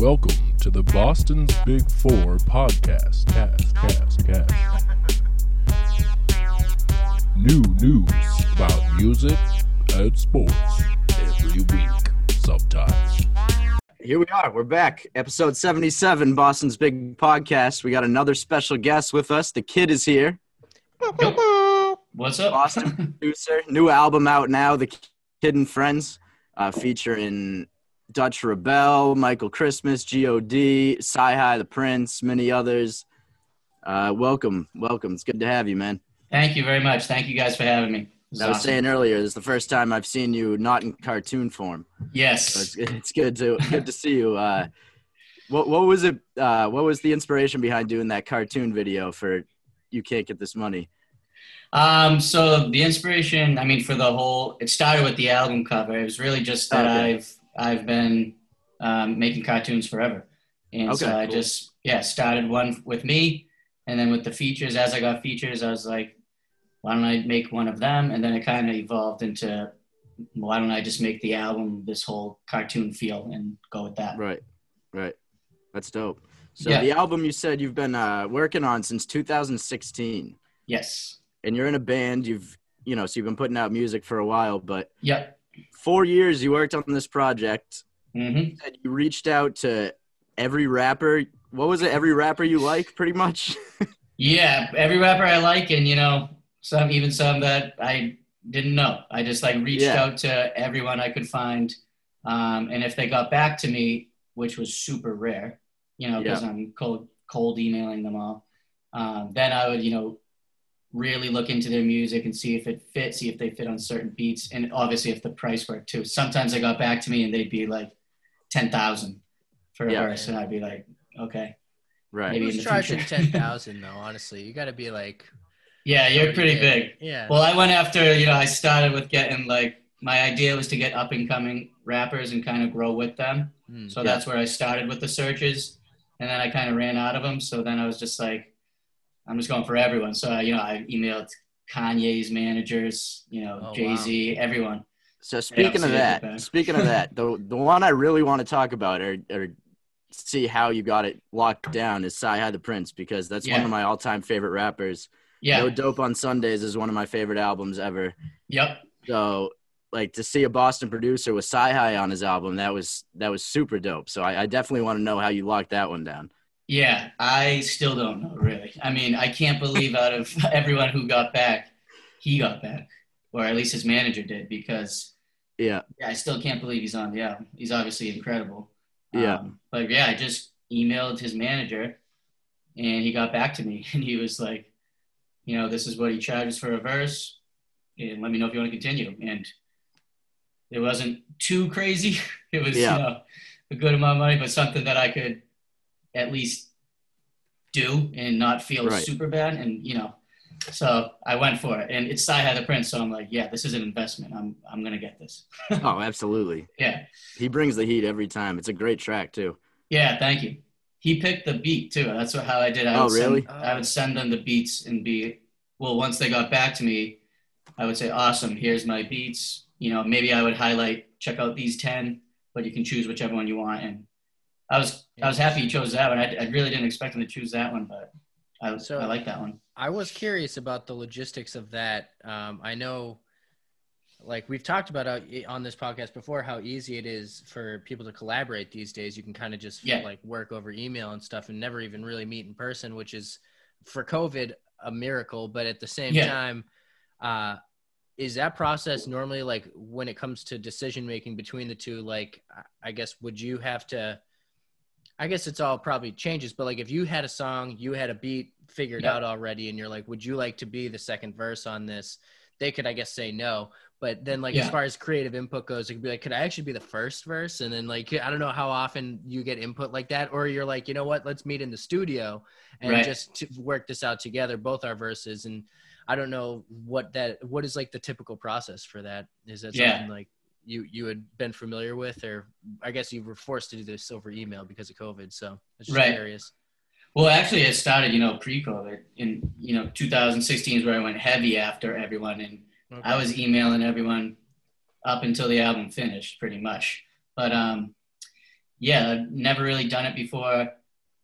Welcome to the Boston's Big Four podcast. Cast, cast, cast. New news about music and sports every week, sometimes. Here we are. We're back. Episode 77, Boston's Big Podcast. We got another special guest with us. The kid is here. What's up? Boston producer. New album out now, The Kid and Friends, uh, featuring Dutch ReBelle, Michael Christmas, G.O.D., CyHi the Prynce, many others. Uh, welcome. Welcome. It's good to have you, man. Thank you very much. Thank you guys for having me. I was awesome. saying earlier, this is the first time I've seen you not in cartoon form. So yes. it's, it's good to good to see you. Uh, what what was it? Uh, what was the inspiration behind doing that cartoon video for "You Can't Get This Money"? Um, so the inspiration, I mean, for the whole, it started with the album cover. It was really just that Okay. I've I've been um, making cartoons forever, and so I cool. just yeah started one with me, and then with the features. As I got features, I was like, why don't I make one of them? And then it kind of evolved into why don't I just make the album this whole cartoon feel and go with that. Right, right. That's dope. So Yeah. the album you said you've been uh, working on since 2016, Yes. and you're in a band. You've you know so you've been putting out music for a while, but Yep. Four years you worked on this project. hmm And you reached out to every rapper. What was it? Every rapper you like, pretty much. Yeah, every rapper I like, and you know, some even some that I didn't know. I just like reached Yeah. out to everyone I could find, um, and if they got back to me, which was super rare, you know, because I'm cold cold emailing them all, um, then I would you know really look into their music and see if it fits, see if they fit on certain beats, and obviously if the price worked too. Sometimes they got back to me and they'd be like ten thousand for a Yeah. verse, and I'd be like, okay. right. Maybe in Who's the charging future. ten thousand though? Honestly, you got to be like. Yeah, you're pretty big. Yeah. Well, I went after, you know, I started with getting like, my idea was to get up and coming rappers and kind of grow with them. Hmm. So Yeah. that's where I started with the searches. And then I kind of ran out of them. So then I was just like, I'm just going for everyone. So, you know, I emailed Kanye's managers, you know, Oh, Jay Z, everyone. So speaking of that, speaking of that, the the one I really want to talk about or or see how you got it locked down is CyHi the Prynce because that's one of my all-time favorite rappers. Yeah. No Dope on Sundays is one of my favorite albums ever. Yep. So like to see a Boston producer with CyHi on his album, that was that was super dope. So I, I definitely want to know how you locked that one down. Yeah. I still don't know, really. I mean, I can't believe out of everyone who got back, he got back, or at least his manager did, because Yeah, yeah, I still can't believe he's on the album. He's obviously incredible. Yeah. Um, but yeah, I just emailed his manager and he got back to me and he was like, you know, this is what he charges for a verse and let me know if you want to continue. And it wasn't too crazy. It was, Yeah. you know, a good amount of money, but something that I could at least do and not feel Right. super bad. And, you know, so I went for it and it's Sci the print. So I'm like, yeah, this is an investment. I'm, I'm going to get this. oh, absolutely. Yeah. He brings the heat every time. It's a great track too. Yeah, thank you. He picked the beat too. That's what, how I did. I Oh, would send- really? I would send them the beats and be well. Once they got back to me, I would say, "Awesome, here's my beats." You know, maybe I would highlight, check out these ten, but you can choose whichever one you want. And I was I was happy he chose that one. I, I really didn't expect him to choose that one, but I So- I like that one. I was curious about the logistics of that. Um, I know, like we've talked about uh, on this podcast before, how easy it is for people to collaborate these days. You can kind of just Yeah. like work over email and stuff, and never even really meet in person, which is for COVID a miracle. But at the same Yeah. time, uh, is that process normally like when it comes to decision making between the two? Like, I- I guess would you have to? I guess it's all probably changes, but like if you had a song, you had a beat figured Yep. out already, and you're like, would you like to be the second verse on this? They could, I guess, say no. But then, like, as far as creative input goes, it could be like, could I actually be the first verse? And then, like, I don't know how often you get input like that, or you're like, you know what, let's meet in the studio and Right. just work this out together, both our verses. And I don't know what that, what is like the typical process for that? Is that Yeah. something like you you had been familiar with, or I guess you were forced to do this over email because of COVID? So it's just Right. curious. Well, actually, it started, you know, pre-COVID. In you know, 2016 is where I went heavy after everyone, and Okay. I was emailing everyone up until the album finished, pretty much. But um, yeah, I've never really done it before.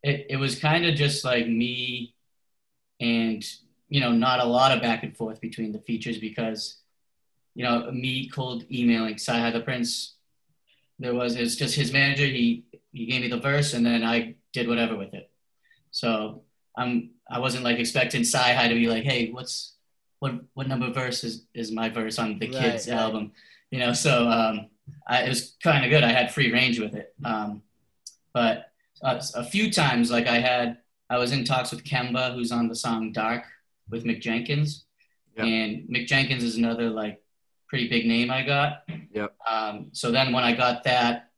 It it was kind of just like me, and you know, not a lot of back and forth between the features because, you know, me cold emailing Sci the Prince. There was it's just his manager. He he gave me the verse, and then I did whatever with it. So I'm I wasn't like expecting CyHi to be like, hey, what's what what number verse is, is my verse on the Right, kids right. album? You know, so um, I, it was kind of good. I had free range with it. Um, but uh, a few times, like I had, I was in talks with Kemba, who's on the song Dark with Mick Jenkins. Yep. And Mick Jenkins is another like pretty big name I got. Yep. Um, so then when I got that,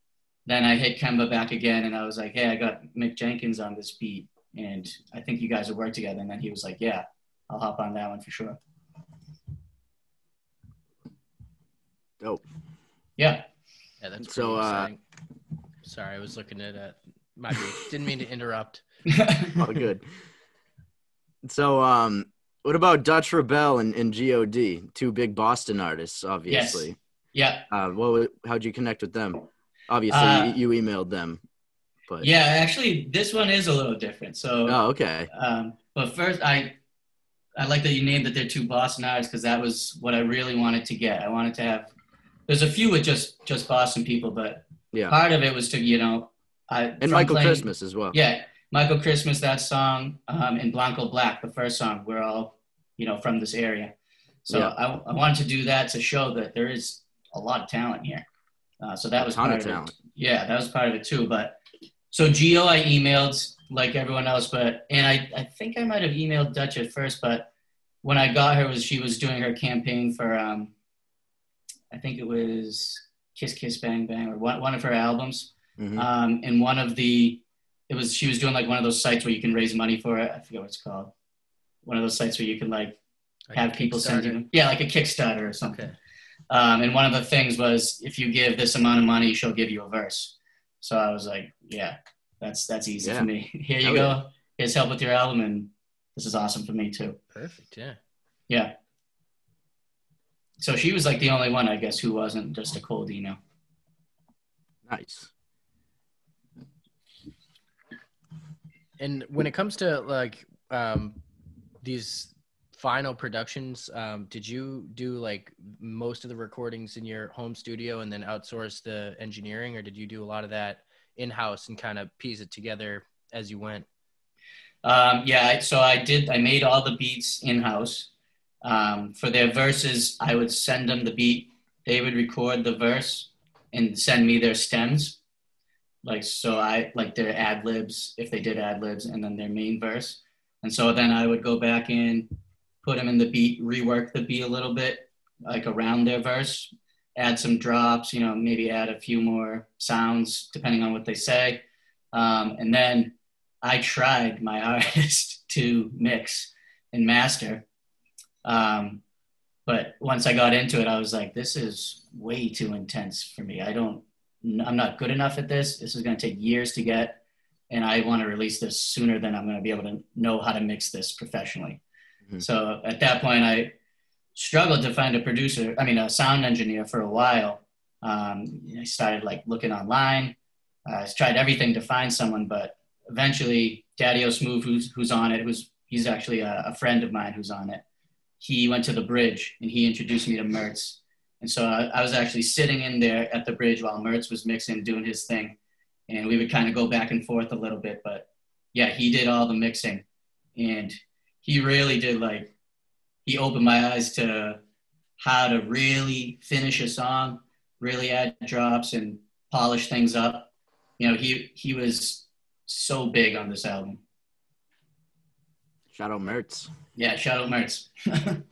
then I hit Kemba back again and I was like, hey, I got Mick Jenkins on this beat and I think you guys would work together. And then he was like, yeah, I'll hop on that one for sure. Dope. Yeah. Yeah, that's pretty So, uh. Sorry, I was looking at uh, my. Didn't mean to interrupt. Oh, good. So, um, what about Dutch ReBelle and, and God? Two big Boston artists, obviously. Yes. yeah. Uh, what? How'd you connect with them? Obviously, Uh, you, you emailed them, but Yeah. Actually, this one is a little different. So, Oh, okay. Um, but first, I I like that you named that they're two Boston artists because that was what I really wanted to get. I wanted to have. There's a few with just just Boston people, but Yeah. part of it was to you know, I And Michael playing- Christmas as well. Yeah, Michael Christmas, that song, um, and Blanco Black, the first song. We're all you know from this area, so Yeah. I, I wanted to do that to show that there is a lot of talent here. Uh, so that was part of of talent. it. Yeah, that was part of it too. But so Geo, I emailed like everyone else, but and I, I think I might have emailed Dutch at first, but when I got her was she was doing her campaign for um, I think it was Kiss Kiss Bang Bang or one, one of her albums, Mhm. um, and one of the it was she was doing like one of those sites where you can raise money for it. I forget what it's called. One of those sites where you can like Like have people send you yeah like a Kickstarter or something. Okay. Um, and one of the things was if you give this amount of money, she'll give you a verse. So I was like, yeah, that's that's easy Yeah. for me. Here you Hell go. yeah. Here's help with your album, and this is awesome for me too. Perfect. Yeah. Yeah. So she was like the only one, I guess, who wasn't just a cold email. Nice. And when it comes to like um, these final productions, um, did you do like most of the recordings in your home studio and then outsource the engineering, or did you do a lot of that in house and kind of piece it together as you went? Um, yeah, so I did. I made all the beats in house. Um, for their verses, I would send them the beat. They would record the verse and send me their stems. Like so, I like their ad libs if they did ad libs, and then their main verse. And so then I would go back in, put them in the beat, rework the beat a little bit, like around their verse, add some drops, you know, maybe add a few more sounds depending on what they say, um, and then I tried my hardest to mix and master. Um, but once I got into it, I was like, this is way too intense for me. I don't, I'm not good enough at this. This is going to take years to get. And I want to release this sooner than I'm going to be able to know how to mix this professionally. Mhm. So at that point, I struggled to find a producer, I mean, a sound engineer for a while. Um, I started like looking online. I tried everything to find someone, but eventually Daddy O Smooth, who's, who's on it, who's, he's actually a, a friend of mine who's on it. He went to the bridge and he introduced me to Mertz. And so I, I was actually sitting in there at the bridge while Mertz was mixing, doing his thing. And we would kind of go back and forth a little bit. But yeah, he did all the mixing. And he really did like, he opened my eyes to how to really finish a song, really add drops and polish things up. You know, he, he was so big on this album. Shout out Mertz. Yeah, shout out Mertz.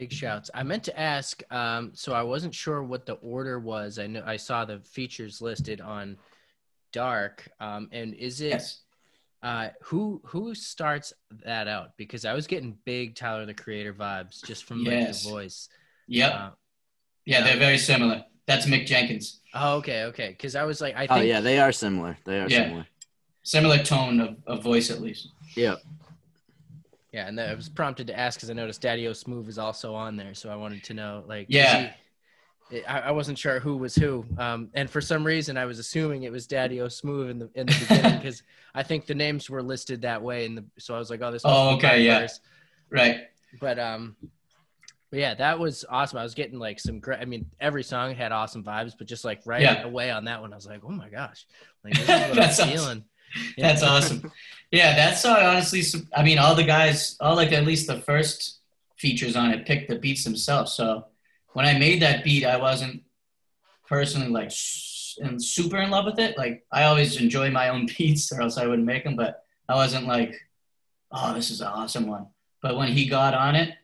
Big shouts. I meant to ask, um, so I wasn't sure what the order was. I know I saw the features listed on Dark, um, and is it yes. uh, who who starts that out? Because I was getting big Tyler the Creator vibes just from like, Yes. your voice. Yep. Uh, Yeah, they're very similar. That's Mick Jenkins. oh, okay, okay. Because I was like, I Oh yeah, they are similar. They are Yeah. similar. Similar tone of, of voice, at least. Yeah. Yeah, and I was prompted to ask because I noticed Daddy O Smooth is also on there, so I wanted to know, like, Yeah. he- I, I wasn't sure who was who, um, and for some reason I was assuming it was Daddy O Smooth in the in the beginning because I think the names were listed that way, and so I was like, oh, this. Oh, okay, yeah. Right. But um, but yeah, that was awesome. I was getting like some great. I mean, every song had awesome vibes, but just like right Yeah. away on that one, I was like, oh my gosh, like this is what I'm awesome. feeling. That's awesome. Yeah, that song honestly. I mean, all the guys, all like at least the first features on it, picked the beats themselves. So when I made that beat, I wasn't personally like and super in love with it. Like I always enjoy my own beats, or else I wouldn't make them. But I wasn't like, oh, this is an awesome one. But when he got on it,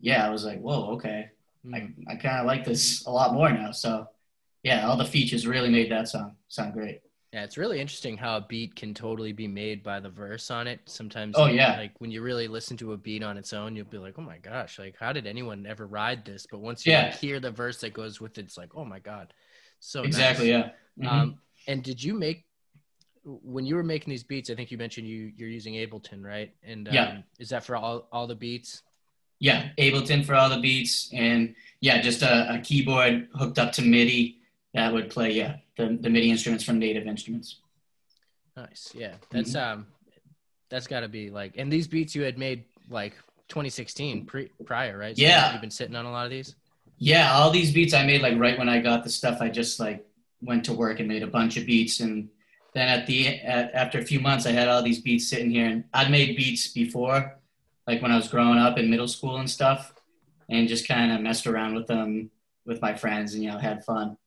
yeah, I was like, whoa, okay, Hmm. I I kind of like this a lot more now. So yeah, all the features really made that song sound great. Yeah, it's really interesting how a beat can totally be made by the verse on it. Sometimes, Oh, yeah. like when you really listen to a beat on its own, you'll be like, "Oh my gosh, like how did anyone ever ride this?" But once you Yeah. like, hear the verse that goes with it, it's like, "Oh my god, so exactly, nice. yeah. Mhm. Um, and did you make when you were making these beats? I think you mentioned you you're using Ableton, right? And um, Yeah. is that for all all the beats? Yeah, Ableton for all the beats, and yeah, just a, a keyboard hooked up to MIDI that would play yeah the, the MIDI instruments from Native Instruments. Nice, yeah. That's Mm-hmm. um, that's got to be like. And these beats you had made like 2016 pre- prior, right? Yeah. you've been sitting on a lot of these. Yeah, all these beats I made like right when I got the stuff. I just like went to work and made a bunch of beats, and then at the at, after a few months, I had all these beats sitting here, and I'd made beats before, like when I was growing up in middle school and stuff, and just kind of messed around with them with my friends and you know had fun.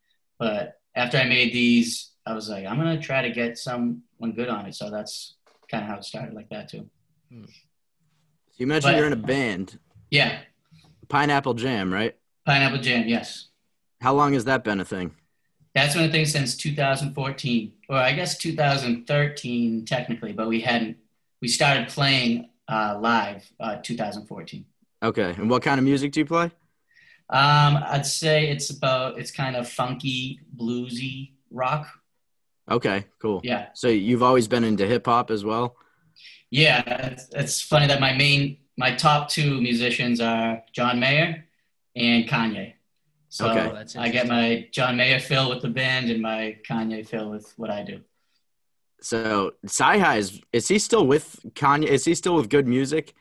But after I made these, I was like, I'm gonna try to get someone good on it. So that's kind of how it started like that too. So You mentioned But- you're in a band, Yeah, Pineapple Jam, right? Pineapple Jam, yes. How long has that been a thing? That's been a thing since 2014, or I guess 2013 technically, but we hadn't. We started playing uh, live uh, 2014. Okay, and what kind of music do you play? Um, I'd say it's about it's kind of funky, bluesy rock. Okay, cool. Yeah, So you've always been into hip hop as well? yeah. It's, it's funny that my main, my top two musicians are John Mayer and Kanye. So Okay. I get my John Mayer fill with the band and my Kanye fill with what I do. So CyHi is is he still with Kanye? Is he still with good music?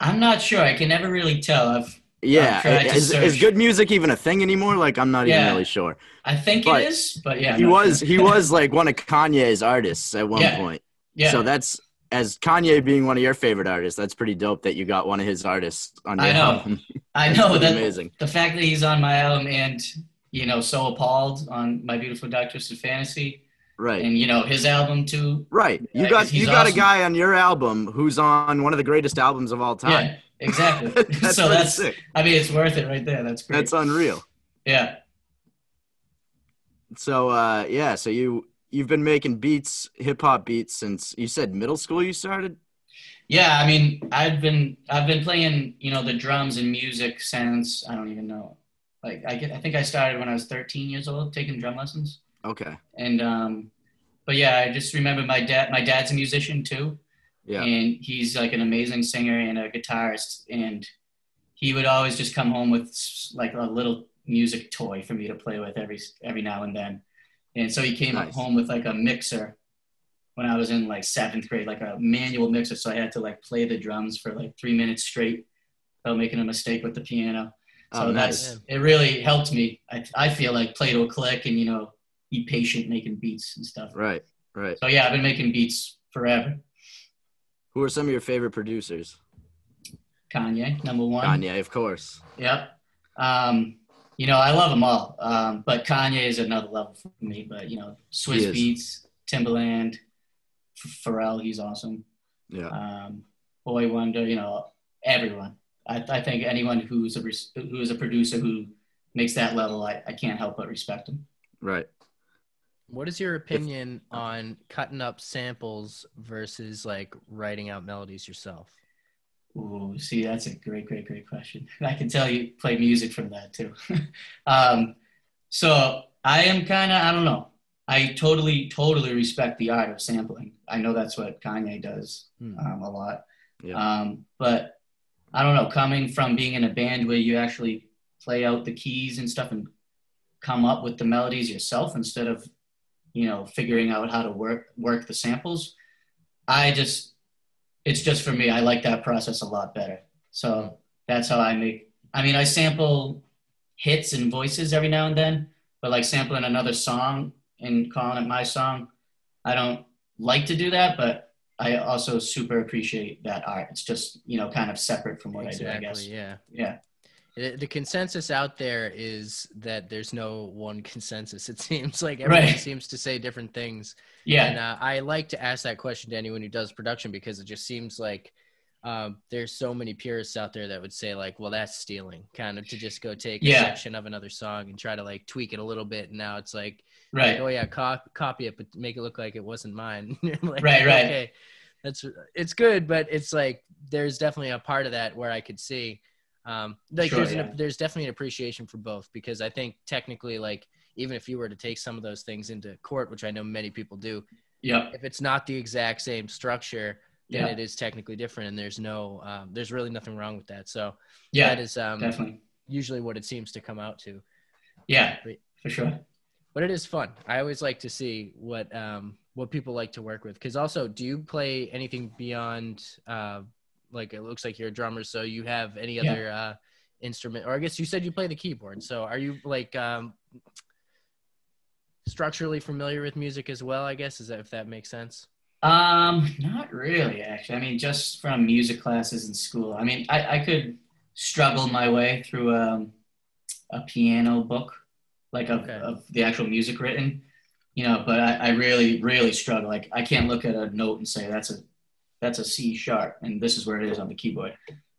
I'm not sure. I can never really tell. I've Yeah, is, is good music even a thing anymore? Like I'm not even really sure. I think But it is, but yeah, he was sure. he was like one of Kanye's artists at one Yeah. point. Yeah, So that's as Kanye being one of your favorite artists. That's pretty dope that you got one of his artists on your I know. album. I know that amazing. the fact that he's on my album and you know so appalled on my beautiful dark twisted fantasy Right. and you know his album too. Right. You got you got a guy on your album who's on one of the greatest albums of all time. Yeah, exactly. that's so that's sick. I mean it's worth it right there. That's great. That's unreal. yeah. So uh yeah, so you you've been making beats, hip hop beats since you said middle school you started? Yeah, I mean, I've been I've been playing, you know, the drums and music since I don't even know. Like I get, I think I started when I was 13 years old taking drum lessons. Okay. And um but yeah, I just remember my dad my dad's a musician too. Yeah. And he's like an amazing singer and a guitarist and he would always just come home with like a little music toy for me to play with every every now and then. And so he came Nice. home with like a mixer when I was in like seventh grade, like a manual mixer. So I had to like play the drums for like three minutes straight without making a mistake with the piano. Oh, so Oh, that's nice. it. Really helped me. I I feel like play to a click and you know be patient making beats and stuff. Right. Right. So yeah, I've been making beats forever. Who are some of your favorite producers? Kanye, number one. Kanye, of course. Yep. Um, you know, I love them all, um, but Kanye is another level for me. But you know, Swizz Beatz, Timbaland, Pharrell, he's awesome. Yeah. Um, Boi-1da, you know, everyone. I, I think anyone who's a res- who is a producer who makes that level, I, I can't help but respect him. Right. What is your opinion on cutting up samples versus like writing out melodies yourself? Ooh, see, that's a great, great, great question. I can tell you play music from that too. um, so I am kind of, I don't know. I totally, totally respect the art of sampling. I know that's what Kanye does Hmm. um, a lot. Yeah. Um, but I don't know, coming from being in a band where you actually play out the keys and stuff and come up with the melodies yourself instead of you know figuring out how to work work the samples. I just it's just for me. I like that process a lot better. So that's how i make i mean i sample hits and voices every now and then but like sampling another song and calling it my song i don't like to do that but i also super appreciate that art. It's just you know kind of separate from what exactly, i do i guess. Yeah. yeah The consensus out there is that there's no one consensus. It seems like everyone Right. seems to say different things. yeah And uh, I like to ask that question to anyone who does production because it just seems like um, there's so many purists out there that would say like, well, that's stealing, kind of to just go take a section of another song and try to like tweak it a little bit. And now it's like, right like, oh yeah, cop- copy it, but make it look like it wasn't mine. Like, Right, right. Okay, that's it's good, but it's like there's definitely a part of that where I could see, um, like Sure, there's yeah. an, there's definitely an appreciation for both because I think technically like even if you were to take some of those things into court, which I know many people do, yeah, if it's not the exact same structure, then yeah it is technically different, and there's no um, there's really nothing wrong with that. So yeah that is um, definitely usually what it seems to come out to. yeah Great. for sure but it is fun. I always like to see what um what people like to work with. Because also, do you play anything beyond uh like it looks like you're a drummer, so you have any Yeah. other uh instrument? Or I guess you said you play the keyboard. So are you like um structurally familiar with music as well? I guess is that if that makes sense. Um, not really, actually. I mean, just from music classes in school. I mean, I, I could struggle my way through um, a piano book, like of, Okay. of the actual music written, you know. But I, I really, really struggle. Like, I can't look at a note and say that's a that's a C sharp, and this is where it is on the keyboard.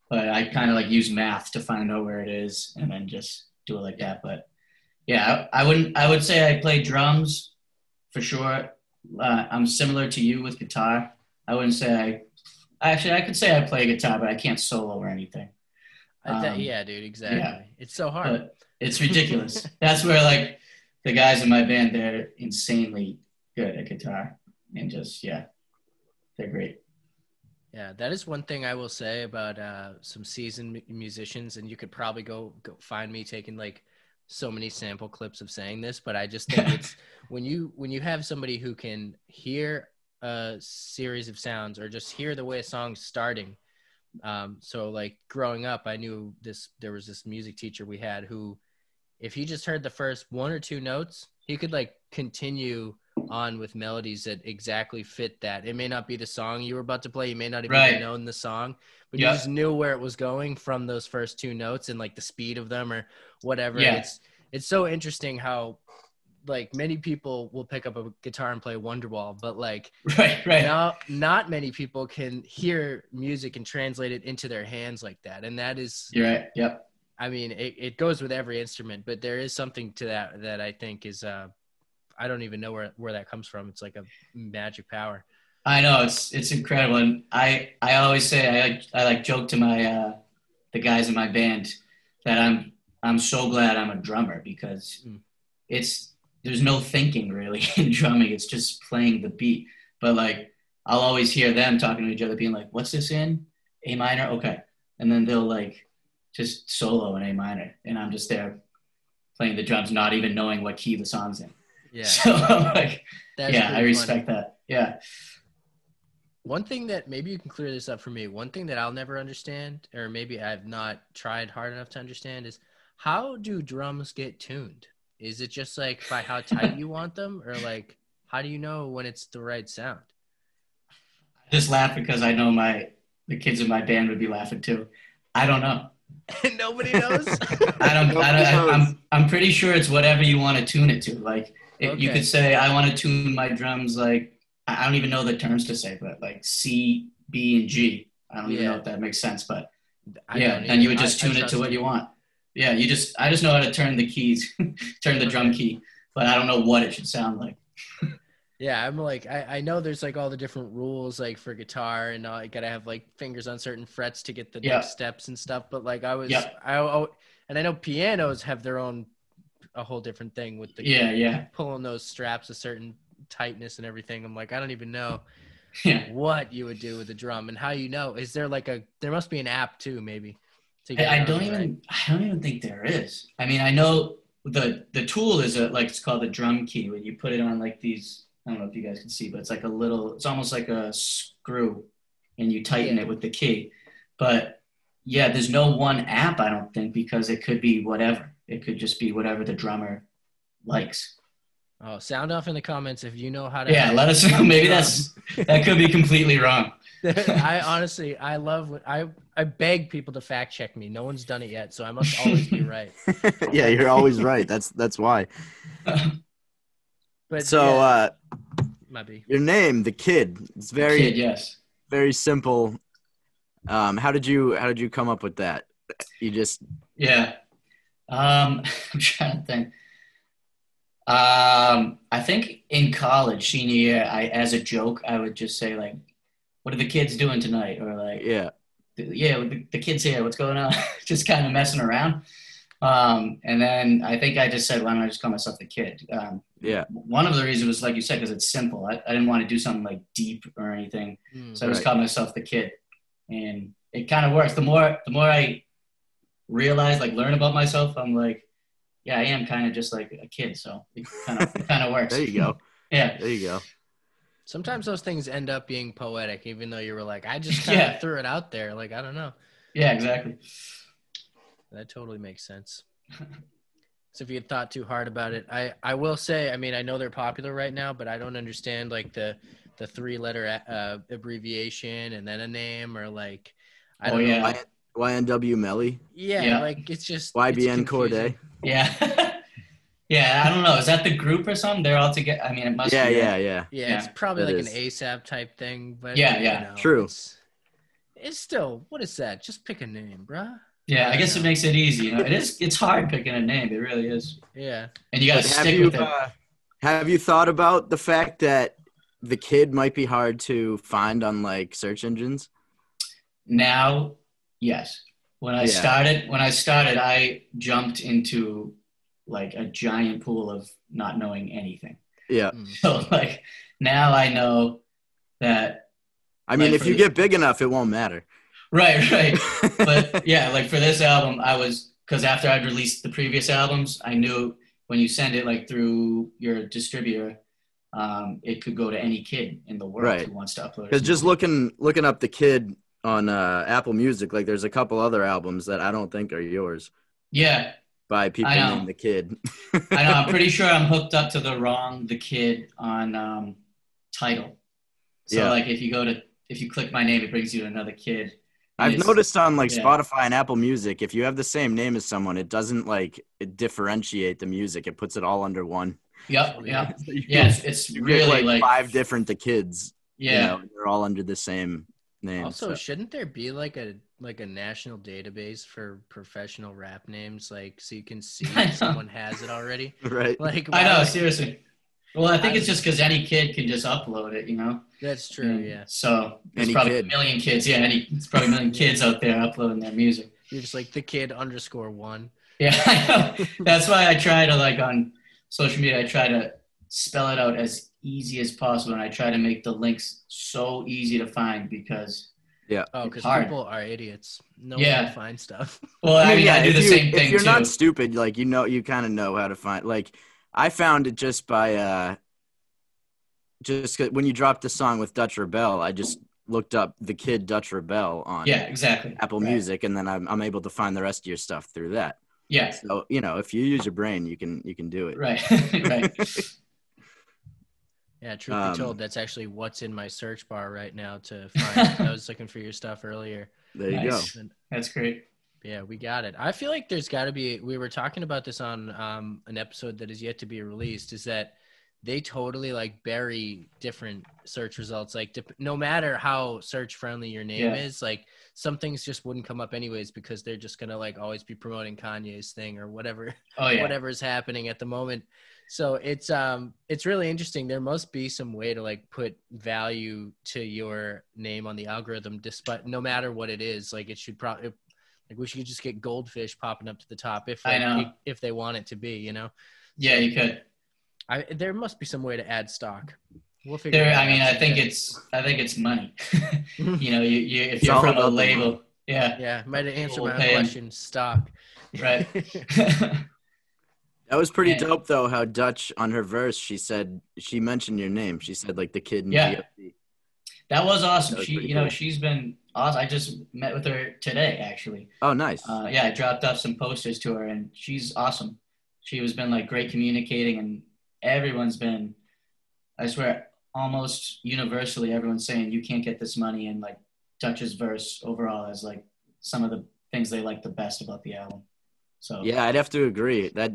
But I kind of like use math to find out where it is, and then just do it like that. But yeah, I, I wouldn't. I would say I play drums for sure uh, I'm similar to you with guitar. I wouldn't say I. Actually, I could say I play guitar, but I can't solo or anything. Um, yeah, dude, exactly. Yeah. It's so hard. But it's ridiculous. That's where like the guys in my band, they're insanely good at guitar, and just yeah, they're great. Yeah, that is one thing I will say about uh, some seasoned musicians, and you could probably go, go find me taking like so many sample clips of saying this, but I just think it's when you when you have somebody who can hear a series of sounds or just hear the way a song's starting. Um, so like growing up, I knew this. There was this music teacher we had who, if he just heard the first one or two notes, he could like continue on with melodies that exactly fit that. It may not be the song you were about to play. You may not even Right. have known the song, but Yeah. you just knew where it was going from those first two notes and like the speed of them or whatever. Yeah. It's it's so interesting how like many people will pick up a guitar and play Wonderwall, but like Right, right. now not many people can hear music and translate it into their hands like that. And that is You're right. Yep. I mean, it, it goes with every instrument, but there is something to that that I think is uh I don't even know where where that comes from. It's like a magic power. I know it's it's incredible, and I I always say I I like joke to my uh, the guys in my band that I'm I'm so glad I'm a drummer because Mm. it's there's no thinking really in drumming. It's just playing the beat. But like I'll always hear them talking to each other, being like, "What's this in? A minor? Okay," and then they'll like just solo in A minor, and I'm just there playing the drums, not even knowing what key the song's in. Yeah. So I'm like, That's yeah, I respect funny. that. Yeah. One thing that maybe you can clear this up for me. One thing that I'll never understand, or maybe I've not tried hard enough to understand, is how do drums get tuned? Is it just like by how tight you want them, or like how do you know when it's the right sound? I just laugh because I know my the kids in my band would be laughing too. I don't know. Nobody knows. I don't. I Nobody don't I, knows. I'm. I'm pretty sure it's whatever you want to tune it to. Like if you could say, I want to tune my drums like I I don't even know the terms to say, but like C, B, and G. I don't even know if that makes sense, but I yeah, don't you would just I- I tune it to what you want. Yeah, you just. I just know how to turn the keys, turn the drum key, but I don't know what it should sound like. Yeah, I'm like I, I know there's like all the different rules like for guitar and all, you gotta have like fingers on certain frets to get the Yeah. next steps and stuff. But like I was Yeah. I, I and I know pianos have their own a whole different thing with the Yeah, yeah, pulling those straps a certain tightness and everything. I'm like I don't even know yeah. what you would do with the drum and how you know. Is there like a there must be an app too maybe. to I, I don't on, even. right? I don't even think there is. I mean, I know the the tool is a like it's called a drum key when you put it on like these I don't know if you guys can see, but it's like a little it's almost like a screw and you tighten it with the key. But yeah, there's no one app I don't think because it could be whatever. It could just be whatever the drummer likes. Oh, sound off in the comments if you know how to. Yeah, let us know. Maybe that's that could be completely wrong. I honestly, I love what I I beg people to fact check me. No one's done it yet, so I must always be right. yeah, you're always right. That's that's why. But So yeah, uh might be. your name, the kid. It's very Kid, yes. very simple. Um how did you how did you come up with that? You just Yeah. Um, I'm trying to think. Um, I think in college, senior year, I as a joke, I would just say like, "What are the kids doing tonight?" Or like, yeah. "Yeah, the, the kids here. What's going on?" just kind of messing around. Um, and then I think I just said, "Why don't I just call myself the kid?" Um, Yeah. one of the reasons was like you said, because it's simple. I, I didn't want to do something like deep or anything. Mm. So I just Right. called myself the kid, and it kind of works. The more the more I realize, like, learn about myself, I'm like, yeah, I am kind of just like a kid. So it kind of it kind of works. There you go. Yeah, There you go. Sometimes those things end up being poetic, even though you were like, I just kind of Yeah. threw it out there. Like, I don't know. yeah, exactly. That totally makes sense. so if you had thought too hard about it, I I will say, I mean, I know they're popular right now, but I don't understand like the the three letter uh, abbreviation and then a name or like I Oh, don't yeah. know. YNW Melly, Yeah, Yeah. like it's just YBN it's confusing. Cordae. Yeah, yeah. I don't know. Is that the group or something? They're all together. I mean, it must. Yeah, be, yeah, yeah. Yeah, it's probably that like is. an ASAP type thing, but Yeah, you yeah. know, True. It's, it's still what is that? Just pick a name, bruh. Yeah, I I guess know. it makes it easy. You know, it is. It's hard picking a name. It really is, Yeah. and you got to have stick you with it. uh, have you thought about the fact that the kid might be hard to find on like search engines? Now, yes. When I Yeah. started, when I started, I jumped into like a giant pool of not knowing anything. Yeah. Mm. So like now I know that I mean, Like if you the- get big enough, it won't matter. right, right. But yeah, like for this album, I was because after I'd released the previous albums, I knew when you send it like through your distributor, um, it could go to any kid in the world Right. who wants to upload. It. Because just music. looking looking up the kid on uh, Apple Music, like there's a couple other albums that I don't think are yours yeah, by people named the kid. I know. I'm pretty sure I'm hooked up to the wrong the kid on um, Tidal. So Yeah. like if you go to if you click my name, it brings you to another kid. I've noticed on like yeah. Spotify and Apple Music, if you have the same name as someone, it doesn't like it differentiate the music. It puts it all under one. Yep, yep. So you Yeah, it's, get, really like, like, five different the kids. you yeah. know, they're all under the same name. Also, so- shouldn't there be like a like a national database for professional rap names, like so you can see if someone has it already? right? Like, I know, seriously. Well, I think I- it's just because any kid can just upload it, you know. That's true. And Yeah, So there's Any probably kid. a million kids. Yeah, any, it's probably a million kids out there uploading their music. you're just like the kid underscore one. Yeah, I know. That's why I try to like on social media. I try to spell it out as easy as possible, and I try to make the links so easy to find because. yeah, Oh, because people are idiots. No Yeah. one can find stuff. Well, I mean, I do if the you- same If thing you're too. not stupid, like you know, you kind of know how to find. Like I found it just by uh, just 'cause- when you dropped the song with Dutch ReBelle, I just looked up the kid Dutch ReBelle on yeah, exactly. Apple Right. Music, and then I'm I'm able to find the rest of your stuff through that. Yeah, So you know, if you use your brain, you can you can do it. right, right. Yeah, truth Um, be told, that's actually what's in my search bar right now to find. I was looking for your stuff earlier. There you Nice. go. And, That's great. yeah, we got it. I feel like there's got to be. We were talking about this on um, an episode that is yet to be released. Is that they totally like bury different search results. Like dep- no matter how search friendly your name Yeah. is, like some things just wouldn't come up anyways because they're just gonna like always be promoting Kanye's thing or whatever Oh yeah, whatever's happening at the moment. So it's um it's really interesting. There must be some way to like put value to your name on the algorithm, despite no matter what it is. Like it should probably like we should just get goldfish popping up to the top if I they, know. if they want it to be. You know, yeah. You could. I there must be some way to add stock. We'll figure. There. it I mean, I think someday. it's. I think it's money. you know, you, you if It's you're from a label, yeah, yeah. Might have answered We'll my own question. Stock. right. That was pretty And- dope though. How Dutch on her verse, she said she mentioned your name. She said like the kid in Yeah. That was awesome. That was she, you know, cool. she's been awesome. I just met with her today, actually. Oh, nice. Uh, yeah, I dropped off some posters to her, and she's awesome. She has been like great communicating, and everyone's been, I swear, almost universally, everyone's saying you can't get this money, and like Dutch's verse overall is like some of the things they like the best about the album. So yeah, I'd have to agree. That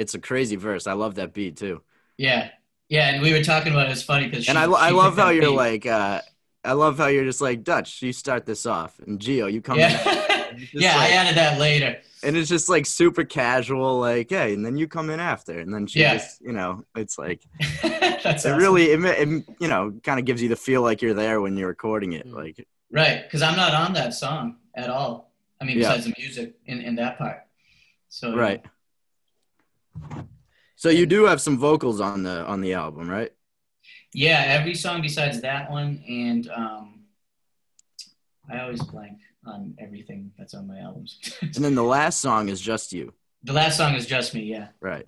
it's a crazy verse. I love that beat too. yeah, yeah. And we were talking about it. It's funny because And I, I love how you're like, uh, I love how you're just like Dutch. You start this off, and Geo, you come. in. yeah, yeah. I added that later. and it's just like super casual, like, hey, and then you come in after, and then she Yeah. just, you know, it's like That's it awesome. really, it, it, you know, kind of gives you the feel like you're there when you're recording it. Mm. Like, Right, because I'm not on that song at all. I mean, Yeah. besides the music in, in that part. So right. So you do have some vocals on the on the album, right? Yeah, every song besides that one, and um, I always blank on everything that's on my albums. And then the last song is just you, the last song is just me, yeah. right?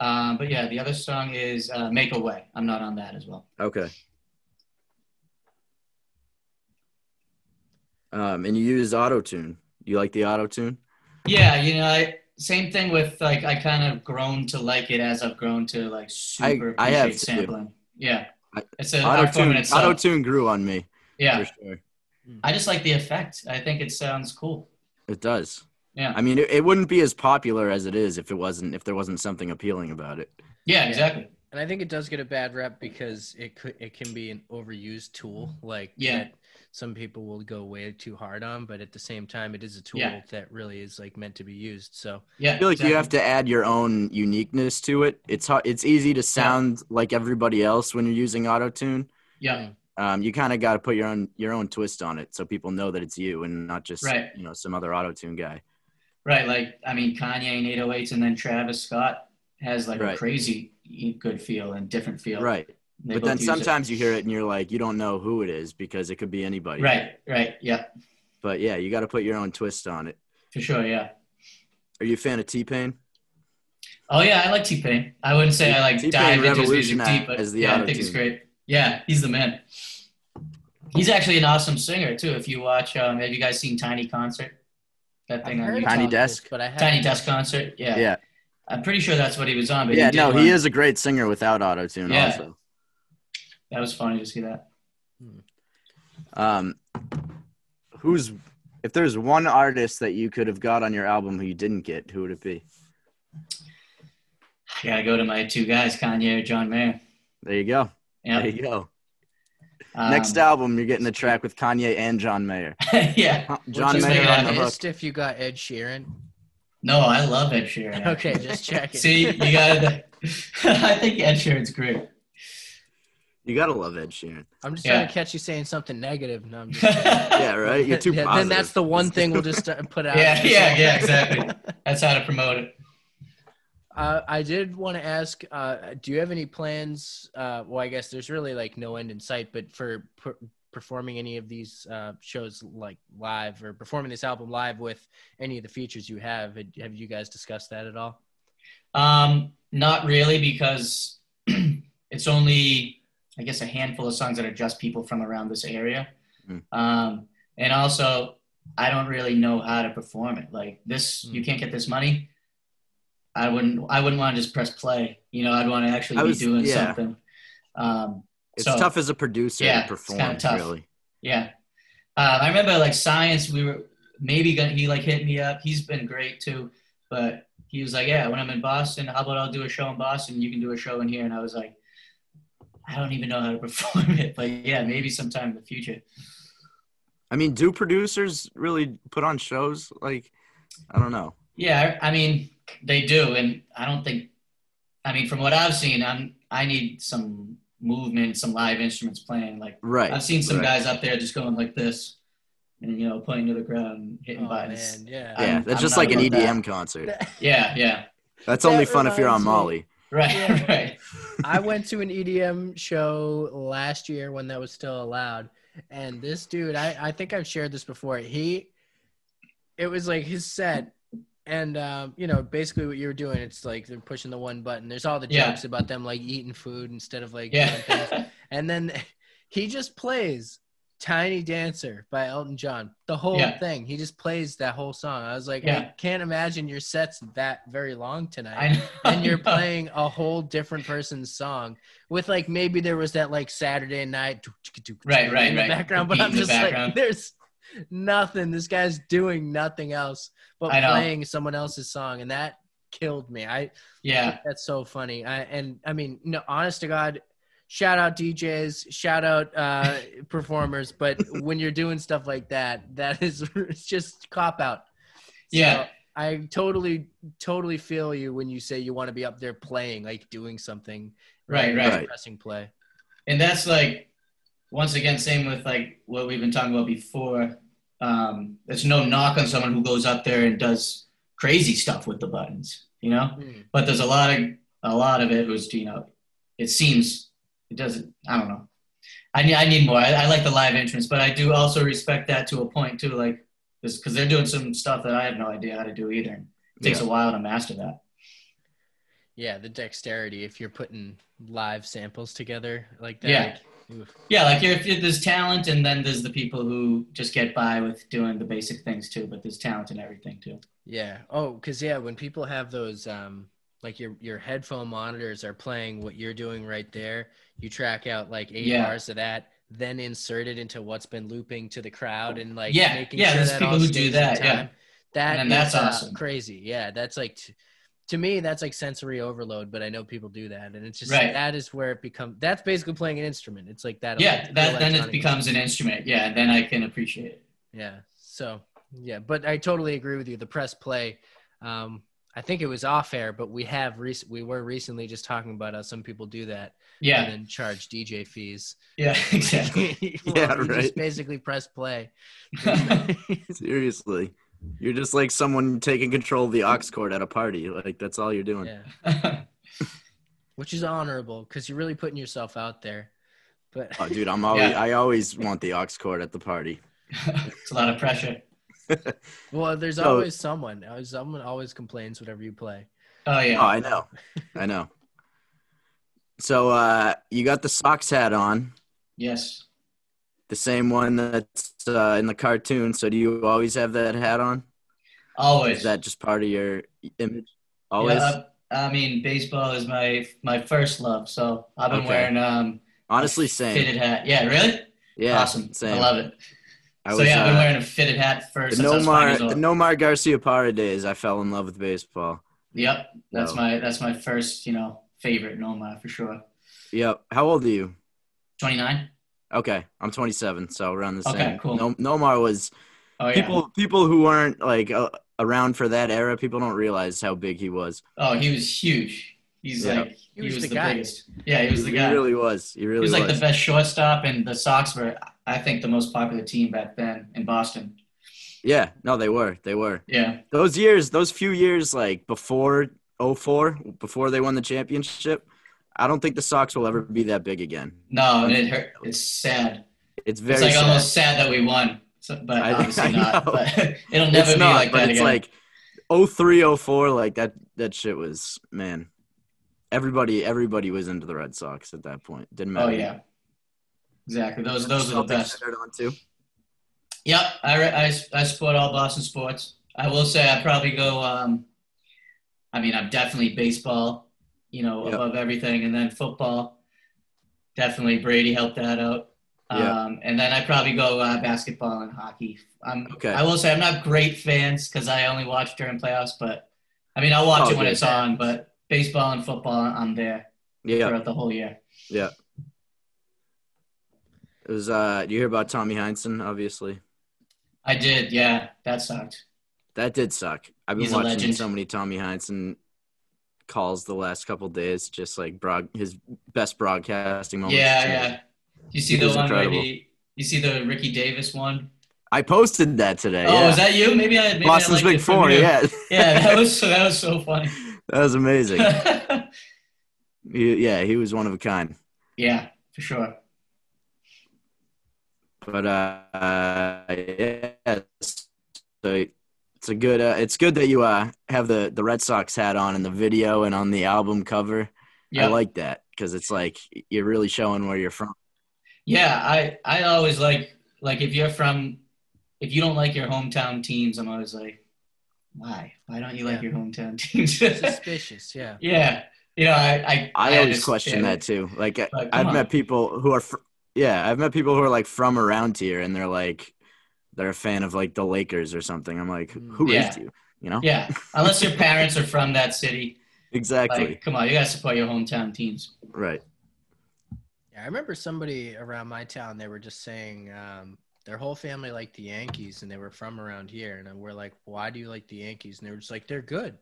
Um, but yeah, the other song is uh, "Make a Way." I'm not on that as well. Okay. Um, and you use auto tune. You like the auto tune? Yeah, you know, I, same thing with like I kind of grown to like it as I've grown to like super I have appreciate too. sampling. Yeah, it's an Auto art form in tune, itself. auto tune grew on me yeah, for sure. Hmm. I just like the effect. I think it sounds cool. It does. Yeah. I mean, it, it wouldn't be as popular as it is if it wasn't if there wasn't something appealing about it. Yeah, exactly. And I think it does get a bad rep because it could it can be an overused tool. Like Yeah. That some people will go way too hard on, but at the same time, it is a tool Yeah. that really is like meant to be used. So Yeah, I feel like exactly. you have to add your own uniqueness to it. It's hard, it's easy to sound like everybody else when you're using auto tune. Yeah, Um, you kind of got to put your own your own twist on it so people know that it's you and not just Right. you know some other auto tune guy. right. Like I mean, Kanye and 808s, and then Travis Scott has like Right. a crazy good feel and different feel. Right. They but then use it. sometimes you hear it and you're like, you don't know who it is because it could be anybody. Right. Right. Yeah. But yeah, you got to put your own twist on it. For sure. Yeah. Are you a fan of T Pain? Oh yeah, I like T Pain. I wouldn't say I like T-Pain dive into his music deep, but as the yeah, I think he's great. Yeah, he's the man. He's actually an awesome singer too. If you watch, um, have you guys seen Tiny Concert? That thing I've on YouTube. Tiny about this, Desk? but I haven't- Tiny Desk Concert. Yeah. Yeah. I'm pretty sure that's what he was on. But Yeah, he no, one. he is a great singer without auto tune Yeah. also. That was funny to see that. Um, who's if there's one artist that you could have got on your album who you didn't get, who would it be? I gotta go to my two guys, Kanye or John Mayer. There you go. Yeah. There you go. Um, Next album, you're getting the track with Kanye and John Mayer. yeah. John just Mayer make it on the happen. hook. Missed if you got Ed Sheeran. No, I love Ed Sheeran. Okay, just checking. See, you gotta. I think Ed Sheeran's great. You gotta love Ed Sheeran. I'm just Yeah. trying to catch you saying something negative. No, I'm just Yeah, right. You're too Yeah, positive. Then that's the one thing we'll just uh, put out. Yeah, yeah, yeah, exactly. That's how to promote it. Uh, I did want to ask, uh, do you have any plans? Uh, well, I guess there's really like no end in sight, but for per- performing any of these uh, shows like live or performing this album live with any of the features you have, have you guys discussed that at all? Um, not really, because it's only, I guess, a handful of songs that are just people from around this area. Mm. Um, and also, I don't really know how to perform it. Like this, Hmm. you can't get this money. I wouldn't. I wouldn't want to just press play. You know, I'd want to actually I be doing yeah. something. Um, It's so- tough as a producer Yeah, to it's perform. kinda tough. Really. Yeah. Um, I remember like science, we were maybe gonna, he like hit me up. He's been great too, but he was like, yeah, when I'm in Boston, how about I'll do a show in Boston? You can do a show in here. And I was like, I don't even know how to perform it, but yeah, maybe sometime in the future. I mean, do producers really put on shows? Like, I don't know. Yeah. I I mean, they do. And I don't think, I mean, from what I've seen, I'm, I need some movement, some live instruments playing. Like Right. I've seen some right. guys up there just going like this and, you know, playing to the ground, hitting Oh buttons. man, yeah. Yeah, I'm- that's I'm just like an about that. EDM concert. Yeah. Yeah. That's That only fun if you're on reminds me- Molly. Right. Yeah. Right. I went to an EDM show last year when that was still allowed. And this dude, I, I think I've shared this before. He, it was like his set, and um, you know, basically what you're doing, it's like they're pushing the one button. There's all the Yeah. jokes about them like eating food instead of like Yeah. and then he just plays Tiny Dancer by Elton John. The whole Yeah. thing. He just plays that whole song. I was like, I can't imagine your set's that very long tonight. Know. and you're playing a whole different person's song with like maybe there was that like Saturday night Right, right, in the right. background, but I'm just like there's nothing. This guy's doing nothing else but playing someone else's song, and that killed me. I Yeah. that's so funny. I and I mean, no, honest to God, shout out DJs, shout out uh, performers, but when you're doing stuff like that, that is it's just cop out. So, Yeah. I totally, totally feel you when you say you want to be up there playing, like doing something, Right, right. Pressing play. and that's like once again same with like what we've been talking about before um there's no knock on someone who goes up there and does crazy stuff with the buttons you know Mm. but there's a lot of a lot of it was you know it seems it doesn't i don't know i need i need more i, I like the live entrance but i do also respect that to a point too like because they're doing some stuff that i have no idea how to do either and it takes Yeah. a while to master that Yeah, the dexterity. If you're putting live samples together like that, Yeah. like, yeah like if, if there's talent and then there's the people who just get by with doing the basic things too but there's talent in everything too Yeah. Oh, because yeah, when people have those, um, like your your headphone monitors are playing what you're doing right there, you track out like eight Yeah. bars of that, then insert it into what's been looping to the crowd and like Yeah, making yeah, sure there's that people who do that, yeah. That is, that's uh, crazy. Yeah, that's like. T- to me, that's like sensory overload, but I know people do that, and it's just Right. that is where it becomes. That's basically playing an instrument. It's like that. yeah elect- that then it becomes an instrument yeah and then i can appreciate it Yeah. So yeah, but I totally agree with you. The press play. Um, I think it was off air, but we have rec- we were recently just talking about how some people do that yeah and then charge DJ fees. yeah exactly Well, Yeah, right. Just basically press play. Seriously. You're just like someone taking control of the aux cord at a party. Like that's all you're doing. yeah, which is honorable because you're really putting yourself out there. But Oh, dude, I'm always Yeah. I always want the aux cord at the party. it's a lot of pressure well, there's So- always someone. Someone always complains whatever you play. oh yeah. Oh, I know. I know. So uh you got the socks hat on, yes the same one that's uh, in the cartoon. So do you always have that hat on? always Is that just part of your image? Always. Yeah, I mean, baseball is my my first love, so I've been Okay. wearing um Honestly, a same. fitted hat. Yeah, really? Yeah, awesome. Same. I love it. I so was, yeah, I've been uh, wearing a fitted hat for the since I was five Nomar, years the. Nomar Garciaparra days. I fell in love with baseball. Yep, that's No. my that's my first you know favorite Nomar for sure. Yep. How old are you? Twenty nine. Okay, I'm 27, so around the Okay, same. cool. No, Nomar was Oh yeah. people. People who weren't like uh, around for that era. People don't realize how big he was. oh, he was huge. He's Yeah. like he, He was was, the the, guy. biggest. Yeah, he was the guy. he really was. He he really was like was. the best shortstop, and the Sox were, I think, the most popular team back then in Boston. Yeah. No, they were. They were. Yeah, Those years, those few years, like before 04, before they won the championship. I don't think the Sox will ever be that big again. no, it hurt. It's sad. It's very it's like sad. almost sad that we won, so, but I- obviously I not. But it'll never it's be not, like but that it's again. like 03, 04, like that that shit was man. Everybody everybody was into the Red Sox at that point. Didn't matter. oh yeah, exactly. Those those are the best. on too. Yep, I, I, I support all Boston sports. I will say I probably go. Um, I mean, I'm definitely baseball, you know, Yep. above everything, and then football. Definitely Brady helped that out. Yeah. Um, and then I probably go uh, basketball and hockey. I'm, Okay. I will say I'm not great fans because I only watch during playoffs, but I mean I'll watch Oh, it when it's on. But baseball and football, I'm there Yeah. throughout the whole year. Yeah. It was uh you hear about Tommy Heinsohn, obviously. I did, yeah, that sucked. That did suck. I've been He's watching so many Tommy Heinsohn calls the last couple days, just like broad his best broadcasting moments. Yeah, yeah. You see He the one where he, you see the Ricky Davis one? I posted that today. Oh, yeah. is that you? Maybe I maybe Boston's I Big it Four, yeah. yeah, that was so that was so funny. that was amazing. He- yeah, he was one of a kind. yeah, for sure. But uh, uh yeah, so It's a good. Uh, it's good that you uh, have the the Red Sox hat on in the video and on the album cover. I like that because it's like you're really showing where you're from. Yeah, I I always like like if you're from if you don't like your hometown teams, I'm always like, why? Why don't you like your hometown teams? Suspicious, yeah. yeah, you know, I I, I always just- question yeah. that too. Like, I, I've come met people who are, fr- yeah, I've met people who are like from around here, and they're like, they're a fan of like the Lakers or something. I'm like, who Yeah. raised you? You know? Yeah, unless your parents are from that city, Exactly. like, come on, you gotta support your hometown teams. right. Yeah, I remember somebody around my town. They were just saying um, their whole family liked the Yankees, and they were from around here. And we're like, "Why do you like the Yankees?" And they were just like, "They're good."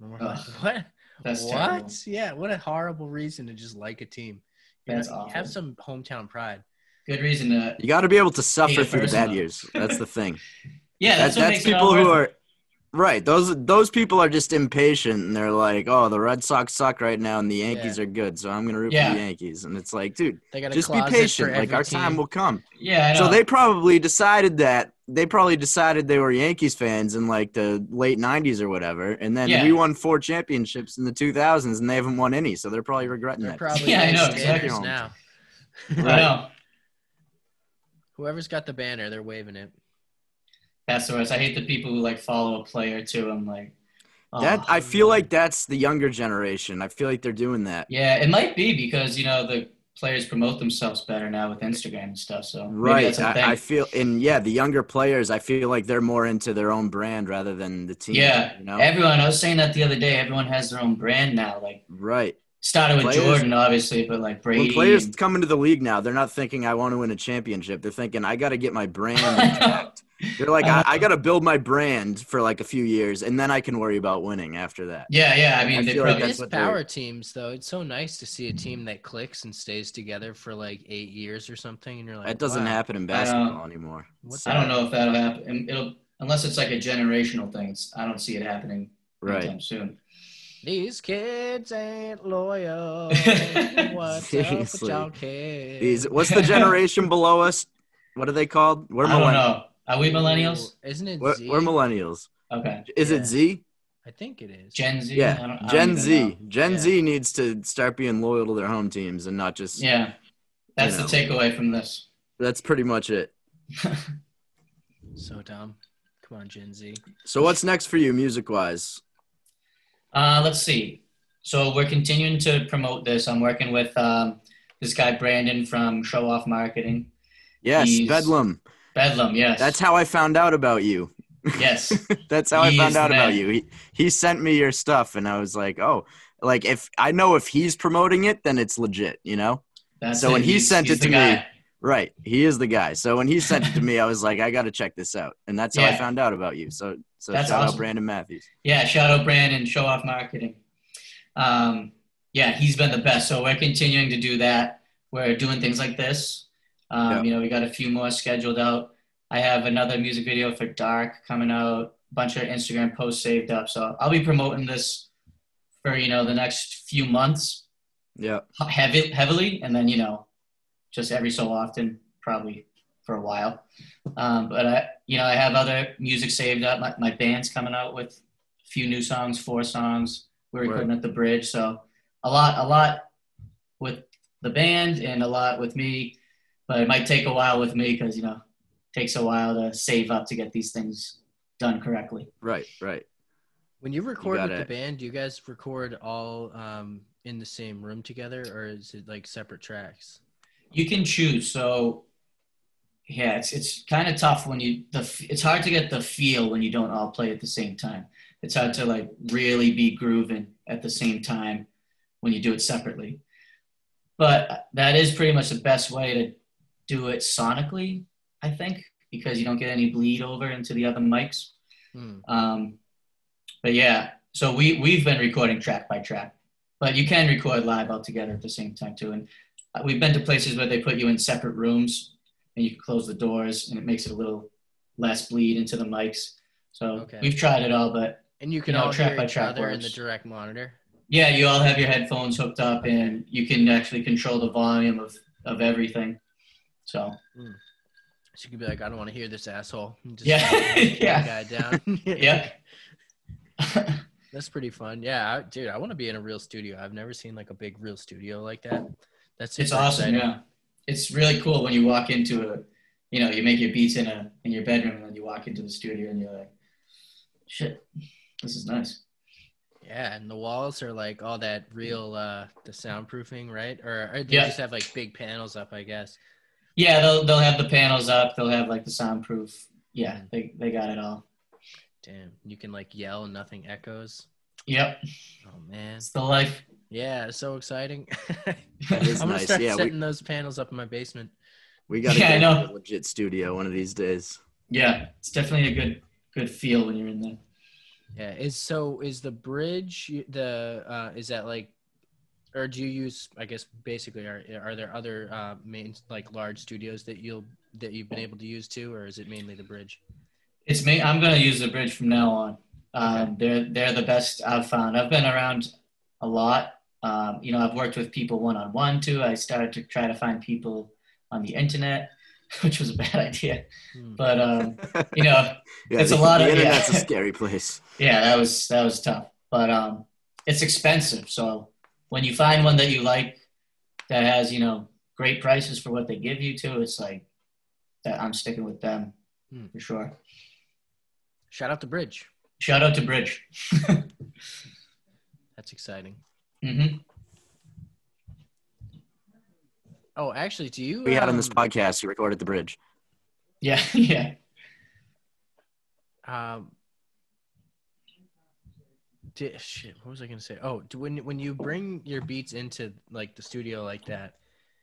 And we're like, "What? That's what? terrible. Yeah, what a horrible reason to just like a team. You That's know, awful. Have some hometown pride. Good reason to. You got to be able to suffer through the bad years. That's the thing. Yeah, That- that's, what that's makes it people all who worth are right. Those those people are just impatient, and they're like, "Oh, the Red Sox suck right now, and the Yankees Yeah. are good, so I'm gonna root Yeah. for the Yankees." And it's like, dude, They got a just be patient. Like our team. time will come. Yeah, So they probably decided that they probably decided they were Yankees fans in like the late '90s or whatever, and then Yeah. we won four championships in the 2000s, and they haven't won any, so they're probably regretting They're that. probably Yeah, I know, exactly. fans now. I Right. know. Whoever's got the banner, they're waving it. That's the. I hate the people who like follow a player too. I'm like, oh. That I feel like that's the younger generation. I feel like they're doing that. Yeah, it might be because you know the players promote themselves better now with Instagram and stuff. So Right. that's a thing. I, I feel, and yeah, the younger players, I feel like they're more into their own brand rather than the team. yeah, You know? everyone. I was saying that the other day. Everyone has their own brand now. Like right. Started with Players- Jordan, obviously, but like Brady. When players and- come into the league now, they're not thinking I want to win a championship. They're thinking I got to get my brand. intact." they're like, uh-huh. I, I got to build my brand for like a few years, and then I can worry about winning after that. yeah, yeah. I mean, I they feel like probably. that's It's power teams, though. It's so nice to see a team that clicks and stays together for like eight years or something, and you're like, That doesn't wow, happen in I basketball anymore. What's I don't know if that'll happen. It'll unless it's like a generational thing. It's, I don't see it happening Right. anytime soon. These kids ain't loyal. What's up with y'all kids? These, what's the generation below us? What are they called? We're I don't know. Are we millennials? Isn't it We're, Z? we're millennials. Okay. Is Yeah. it Z? I think it is. Gen Z. Yeah, don't- I don't Gen Z. know. Gen Yeah. Z needs to start being loyal to their home teams and not just. Yeah, that's You the takeaway from this. That's pretty much it. So dumb. Come on, Gen Z. So what's next for you, music wise? Uh, let's see. So we're continuing to promote this. I'm working with um, this guy Brandon from Show Off Marketing. Yes, He's- Bedlam. Bedlam, yes. That's how I found out about you. yes. That's how I found out about you. He, he sent me your stuff, and I was like, oh, like if I know if he's promoting it, then it's legit, you know? That's So when he He's- sent he's it to me- guy. Right. He is the guy. So when he sent it to me, I was like, I got to check this out, and that's how I found out about you. So so That's shout out. Brandon Matthews. Yeah, shout out Brandon, Show Off Marketing. Um, yeah, he's been the best. So we're continuing to do that. We're doing things like this. Um, Yeah. You know, we got a few more scheduled out. I have another music video for Dark coming out. A bunch of Instagram posts saved up. So I'll be promoting this for you know the next few months Yeah. heavy, heavily, and then you know, just every so often, probably for a while. Um, but I, you know, I have other music saved up. My, my band's coming out with a few new songs, four songs. We're Right. recording at the bridge, so a lot, a lot with the band and a lot with me. But it might take a while with me because you know, it takes a while to save up to get these things done correctly. Right. Right. When you record with gotta- the band, do you guys record all um, in the same room together, or is it like separate tracks? You can choose. So, yeah, it's it's kind of tough when you the it's hard to get the feel when you don't all play at the same time. It's hard to like really be grooving at the same time when you do it separately. But that is pretty much the best way to do it sonically, I think, because you don't get any bleed over into the other mics. Hmm. Um, but yeah, so we we've been recording track by track, but you can record live all together at the same time too. And Uh, we've been to places where they put you in separate rooms and you can close the doors, and it makes it a little less bleed into the mics. So Okay. we've tried it all, but And you can You know, all track by track other in the direct monitor. yeah, you all have your headphones hooked up, and you can actually control the volume of of everything. So hmm. So you could be like, I don't want to hear this asshole. Just Yeah. Yeah. Guy down. yeah. That's pretty fun. Yeah, I, dude, I want to be in a real studio. I've never seen like a big real studio like that. That's It's awesome. exciting. Yeah. It's really cool when you walk into a, you know, you make your beats in a in your bedroom and then you walk into the studio and you're like, shit, this is nice. Yeah, and the walls are like all that real uh the soundproofing, right? Or, or they Yeah. just have like big panels up, I guess. Yeah, they'll they'll have the panels up. They'll have like the soundproof. Yeah, they they got it all. Damn, you can like yell and nothing echoes. Yep, Oh man, it's the life. Yeah, so exciting. It is I'm gonna nice. start Yeah, we, setting those panels up in my basement. we got to Yeah, I get know. a legit studio one of these days. Yeah, it's definitely a good good feel when you're in there. Yeah, is so is the bridge the uh is that like or do you use I guess basically are are there other uh main like large studios that you'll that you've been able to use too or is it mainly the bridge? It's me. I'm gonna use the bridge from now on. Um, they're they're the best I've found. I've been around a lot. Um, you know, I've worked with people one on one too. I started to try to find people on the internet, which was a bad idea. Hmm. But um, you know, Yeah, It's a lot the of- internet's yeah. a scary place. yeah, that was that was tough. But um, it's expensive. So when you find one that you like, that has you know great prices for what they give you too, it's like that. I'm sticking with them Hmm. for sure. Shout out to Bridge. Shout out to Bridge. That's exciting. Hmm Oh, actually, do you We had on this um, podcast. We recorded the bridge. Yeah, yeah. Um, di- shit, what was I gonna say? Oh, do, when when you bring your beats into like the studio like that,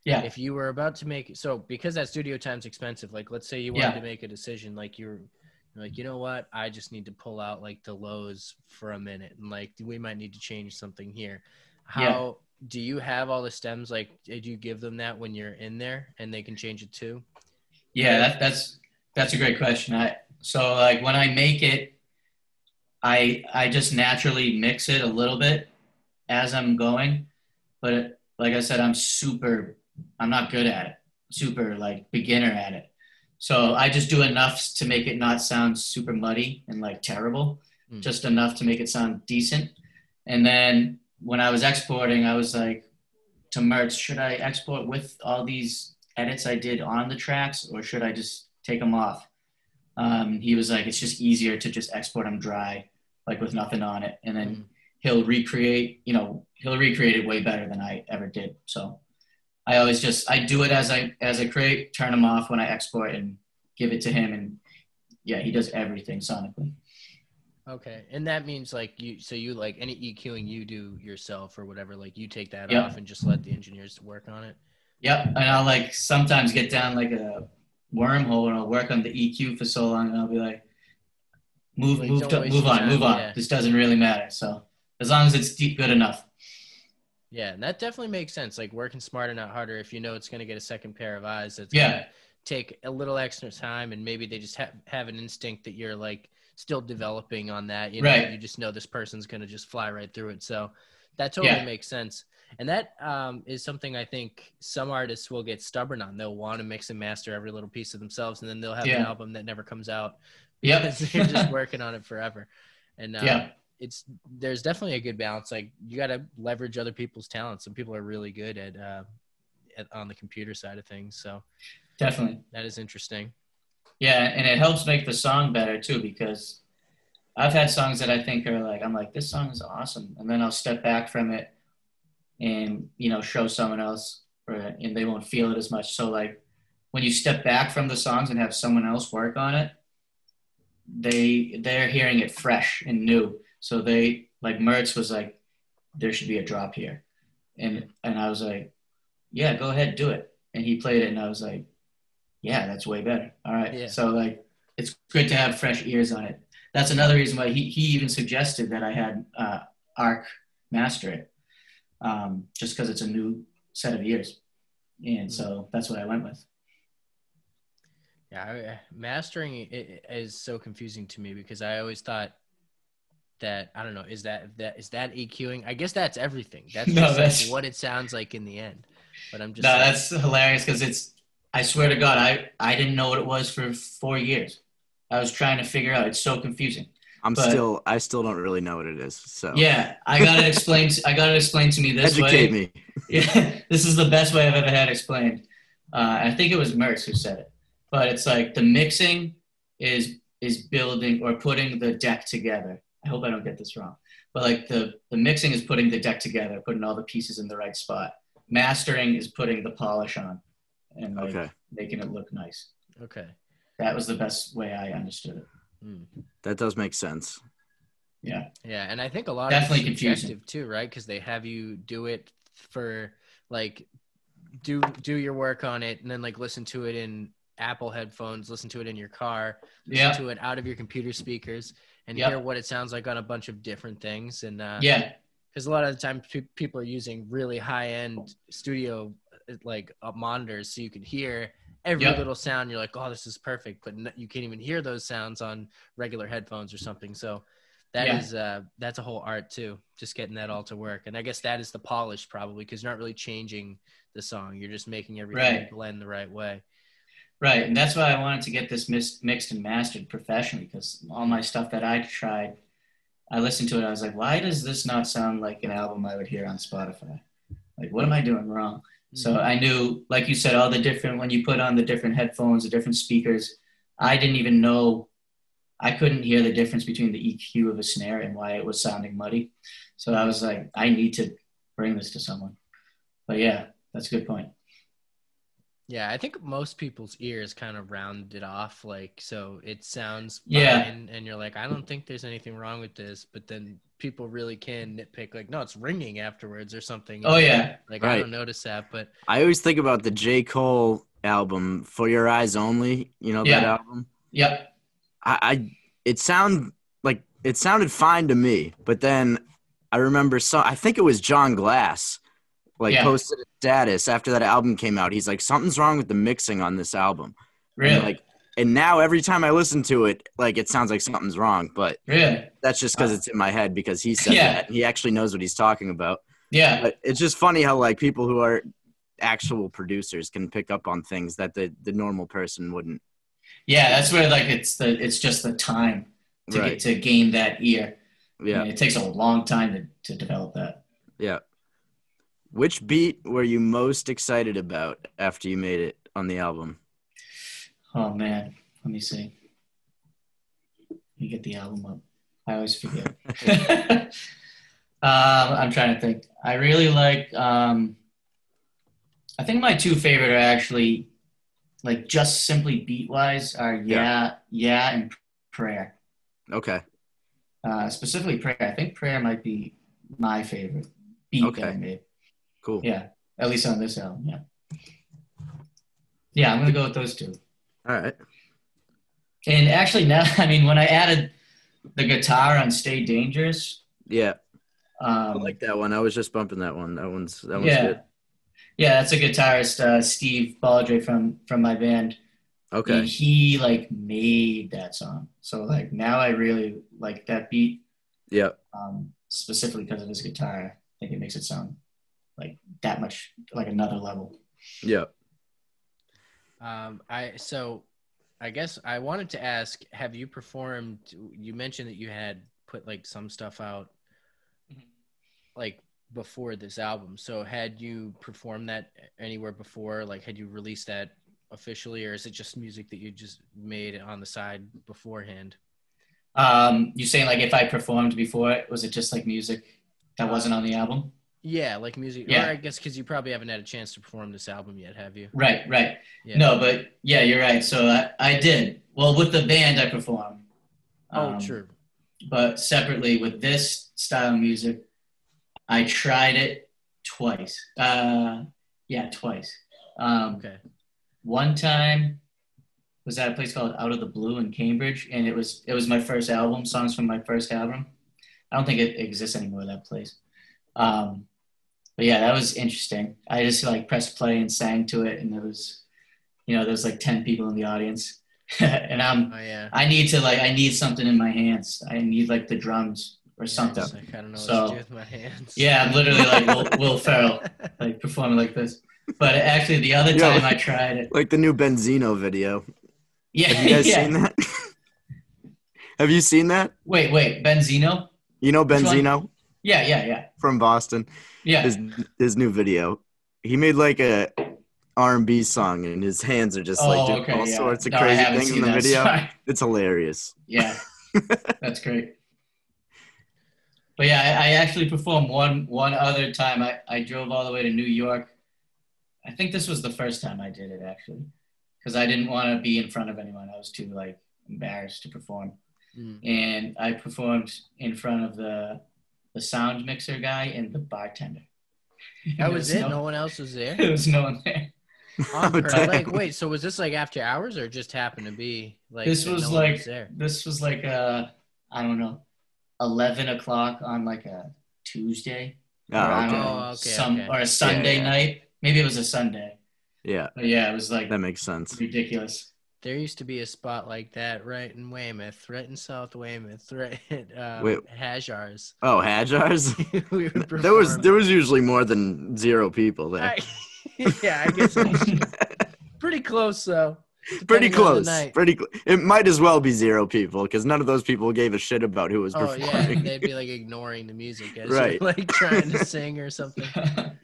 Yeah. if you were about to make so because that studio time's expensive, like let's say you wanted Yeah. to make a decision, like you're, you're like, you know what, I just need to pull out like the lows for a minute, and like we might need to change something here. Yeah. How do you have all the stems? Like, did you give them that when you're in there, and they can change it too? Yeah, that, that's that's a great question. I so like when I make it, I I just naturally mix it a little bit as I'm going, but like I said, I'm super. I'm not good at it. Super like beginner at it. So I just do enough to make it not sound super muddy and like terrible, Hmm. just enough to make it sound decent. And then when I was exporting, I was like to Mertz, should I export with all these edits I did on the tracks, or should I just take them off? Um, he was like, it's just easier to just export them dry, like with nothing on it, and then Mm. he'll recreate. You know, he'll recreate it way better than I ever did. So I always just I do it as I as I create, turn them off when I export, and give it to him, and yeah, he does everything sonically. Okay, and that means like you, so you like any EQing you do yourself or whatever, like you take that Yeah. off and just let the engineers work on it. Yep, and I'll like sometimes get down like a wormhole and I'll work on the EQ for so long and I'll be like, move, Like, move, to, move on, time, move on. yeah. This doesn't really matter. So as long as it's deep, good enough. Yeah, and that definitely makes sense. Like working smarter, not harder. If you know it's gonna get a second pair of eyes, that's Yeah. gonna take a little extra time, and maybe they just have have an instinct that you're like still developing on that. You know, Right. you just know this person's gonna just fly right through it. So that totally Yeah. makes sense. And that um, is something I think some artists will get stubborn on. They'll want to mix and master every little piece of themselves, and then they'll have an album that never comes out Yep. they're just working on it forever. And uh, Yeah. It's there's definitely a good balance. Like you got to leverage other people's talents. Some people are really good at, uh, at on the computer side of things. So Definitely. that is interesting. Yeah, and it helps make the song better too because I've had songs that I think are like I'm like this song is awesome, and then I'll step back from it and you know show someone else, or, and they won't feel it as much. So like when you step back from the songs and have someone else work on it, they they're hearing it fresh and new. So they like Mertz was like, there should be a drop here, and and I was like, yeah, go ahead, do it. And he played it, and I was like, yeah, that's way better. All right. Yeah. So like, it's good to have fresh ears on it. That's another reason why he he even suggested that I had uh, Arc master it, um, just because it's a new set of ears, and so that's what I went with. Yeah, mastering is so confusing to me because I always thought that I don't know is that that is that EQing? I guess that's everything. That's No, just like that's- what it sounds like in the end. But I'm just No, like, that's hilarious because it's I swear to God, I I didn't know what it was for four years. I was trying to figure out. It's so confusing. I'm But- still I still don't really know what it is. So Yeah, I got it explained. I gotta explain to me this educate way. me. Yeah, this is the best way I've ever had explained. Uh, I think it was Mertz who said it, but it's like the mixing is is building or putting the deck together. I hope I don't get this wrong, but like the the mixing is putting the deck together, putting all the pieces in the right spot. Mastering is putting the polish on and like Okay. making it look nice. Okay. That was the best way I understood it. Hmm. That does make sense. Yeah, Yeah, and I think a lot Definitely of it's confusing. subjective too, right? Because they have you do it for like do do your work on it, and then like listen to it in Apple headphones, listen to it in your car, listen yeah, to it out of your computer speakers, and Yep. hear what it sounds like on a bunch of different things. And uh, yeah, because a lot of the time pe- people are using really high end studio like uh, monitors, so you can hear every Yep. little sound. You're like, oh, this is perfect, but you can't even hear those sounds on regular headphones or something. So that Yeah. is uh, that's a whole art too, just getting that all to work. And I guess that is the polish probably because you're not really changing the song. You're just making everything Right. blend the right way. Right, and that's why I wanted to get this mis- mixed and mastered professionally because all my stuff that I tried, I listened to it. I was like, why does this not sound like an album I would hear on Spotify? Like, what am I doing wrong? So mm-hmm. I knew, like you said, all the different when you put on the different headphones, the different speakers. I didn't even know. I couldn't hear the difference between the EQ of a snare and why it was sounding muddy. So I was like, I need to bring this to someone. But yeah, that's a good point. Yeah, I think most people's ears kind of round it off, like so it sounds Yeah. fine, and you're like, I don't think there's anything wrong with this, but then people really can nitpick, like, no, it's ringing afterwards or something. Oh yeah, like I don't notice that, but I always think about the J. Cole album, 4 Your Eyez Only, you know that Yeah. album? yep, I, I it sound like it sounded fine to me, but then I remember so I think it was John Glass like Yeah. posted a status after that album came out. He's like, something's wrong with the mixing on this album. really, And like and now every time I listen to it, like it sounds like something's wrong, but really, that's just because it's in my head because he said Yeah. that. He actually knows what he's talking about. yeah. But it's just funny how like people who are actual producers can pick up on things that the, the normal person wouldn't. Yeah, that's where like it's the it's just the time to Right. get to gain that ear. Yeah. And it takes a long time to, to develop that. Yeah. Which beat were you most excited about after you made it on the album? Oh man, let me see. Let me get the album up. I always forget. um, I'm trying to think. I really like. Um, I think my two favorite are actually, like, just simply beat wise are yeah, yeah, and prayer. Okay. Uh, specifically prayer. I think prayer might be my favorite beat that I Okay. made. Cool. Yeah, at least on this album. Yeah. Yeah, I'm gonna go with those two. All right. And actually, now I mean, when I added the guitar on "Stay Dangerous," Yeah. I um, like that one. I was just bumping that one. That one's that one's yeah, good. yeah, that's a guitarist, uh, Steve Baldry from from my band. And Okay. he like made that song, so like now I really like that beat, Yeah. um, specifically because of his guitar. I think it makes it sound like that much like another level. Yeah. um, I so I guess I wanted to ask, have you performed? You mentioned that you had put like some stuff out, Mhm. like before this album. So had you performed that anywhere before? Like, had you released that officially, or is it just music that you just made on the side beforehand? Um, you saying like if I performed before was it just like music that wasn't on the album? Yeah, like music. Yeah. Or I guess because you probably haven't had a chance to perform this album yet, have you? Right, right. Yeah. No, but yeah, you're right. So I, I did. Well, with the band, I performed. Oh, Um, sure. But separately, with this style of music, I tried it twice. Uh, yeah, twice. Um, Okay. One time was at a place called Out of the Blue in Cambridge, and it was it was my first album, songs from my first album. I don't think it exists anymore. That place. Um, but yeah, that was interesting. I just like pressed play and sang to it, and there was, you know, there was like ten people in the audience, and I'm Oh yeah. I need to like I need something in my hands. I need like the drums or something. It's like, I don't know what So- to do with my hands. Yeah, I'm literally like Will, Will Ferrell, like performing like this. But actually, the other Yo. time I tried it, Like the new Benzino video. yeah, Have you guys yeah. seen that? Have you seen that? Wait, wait, Benzino? You know Which one? Benzino Yeah, yeah, yeah, from Boston. yeah. His his new video. He made like a R&B song, and his hands are just like oh, doing okay, all yeah. sorts of No, crazy haven't things in the that, video. sorry. It's hilarious. Yeah, that's great. But yeah, I, I actually performed one one other time. I, I drove all the way to New York. I think this was the first time I did it actually, because I didn't want to be in front of anyone. I was too like embarrassed to perform, Mm. and I performed in front of the the sound mixer guy and the bartender. That There was it. No, No one else was there. there was no one there. Oh, like, wait, so was this like after hours or just happened to be like this was no one like there? this was like uh I don't know, eleven o'clock on like a Tuesday. Oh, or, okay. know, Oh, okay, some okay. or a Sunday yeah. night. Maybe it was a Sunday. Yeah, But yeah, it was like that makes sense. ridiculous. There used to be a spot like that right in Weymouth, right in South Weymouth, right at um, Wait. Hajjar's. Oh, Hajjars. we there was there was usually more than zero people there. I- yeah, I guess pretty close though. Pretty depending on close. Pretty. Cl- it might as well be zero people because none of those people gave a shit about who was Oh yeah, performing. they'd be like ignoring the music as Right. you're like trying to sing or something.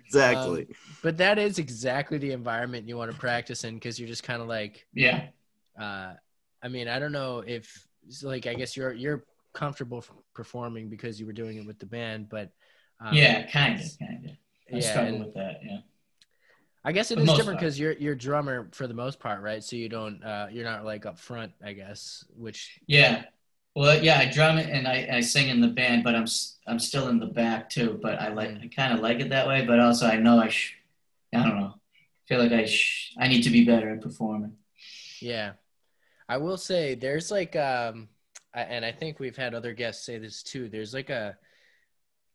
exactly. But that is exactly the environment you want to practice in because you're just kind of like, yeah. Uh, I mean, I don't know if like I guess you're you're comfortable performing because you were doing it with the band, but um, Yeah, kinda, kinda. I yeah, struggle and with that, yeah. I guess it the is different because you're you're drummer for the most part, right? So you don't uh, you're not like up front, I guess, which Yeah. Well, yeah, I drum it and I, I sing in the band, but I'm I'm still in the back too. But I like I kind of like it that way. But also I know I sh- I don't know. I feel like I sh- I need to be better at performing. Yeah. I will say there's like um and I think we've had other guests say this too. There's like a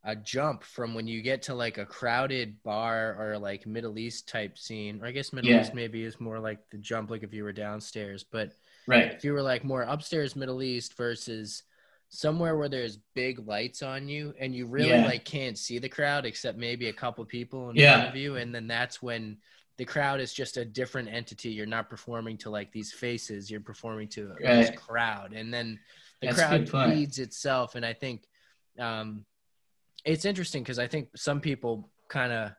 a jump from when you get to like a crowded bar or like Middle East type scene. Or I guess Middle Yeah. East maybe is more like the jump like if you were downstairs, but Right. if you were like more upstairs Middle East versus somewhere where there's big lights on you and you really Yeah. like can't see the crowd except maybe a couple people in Yeah. front of you and then that's when the crowd is just a different entity you're not performing to like these faces you're performing to this crowd and then the That's crowd feeds itself and i think um it's interesting because i think some people kind of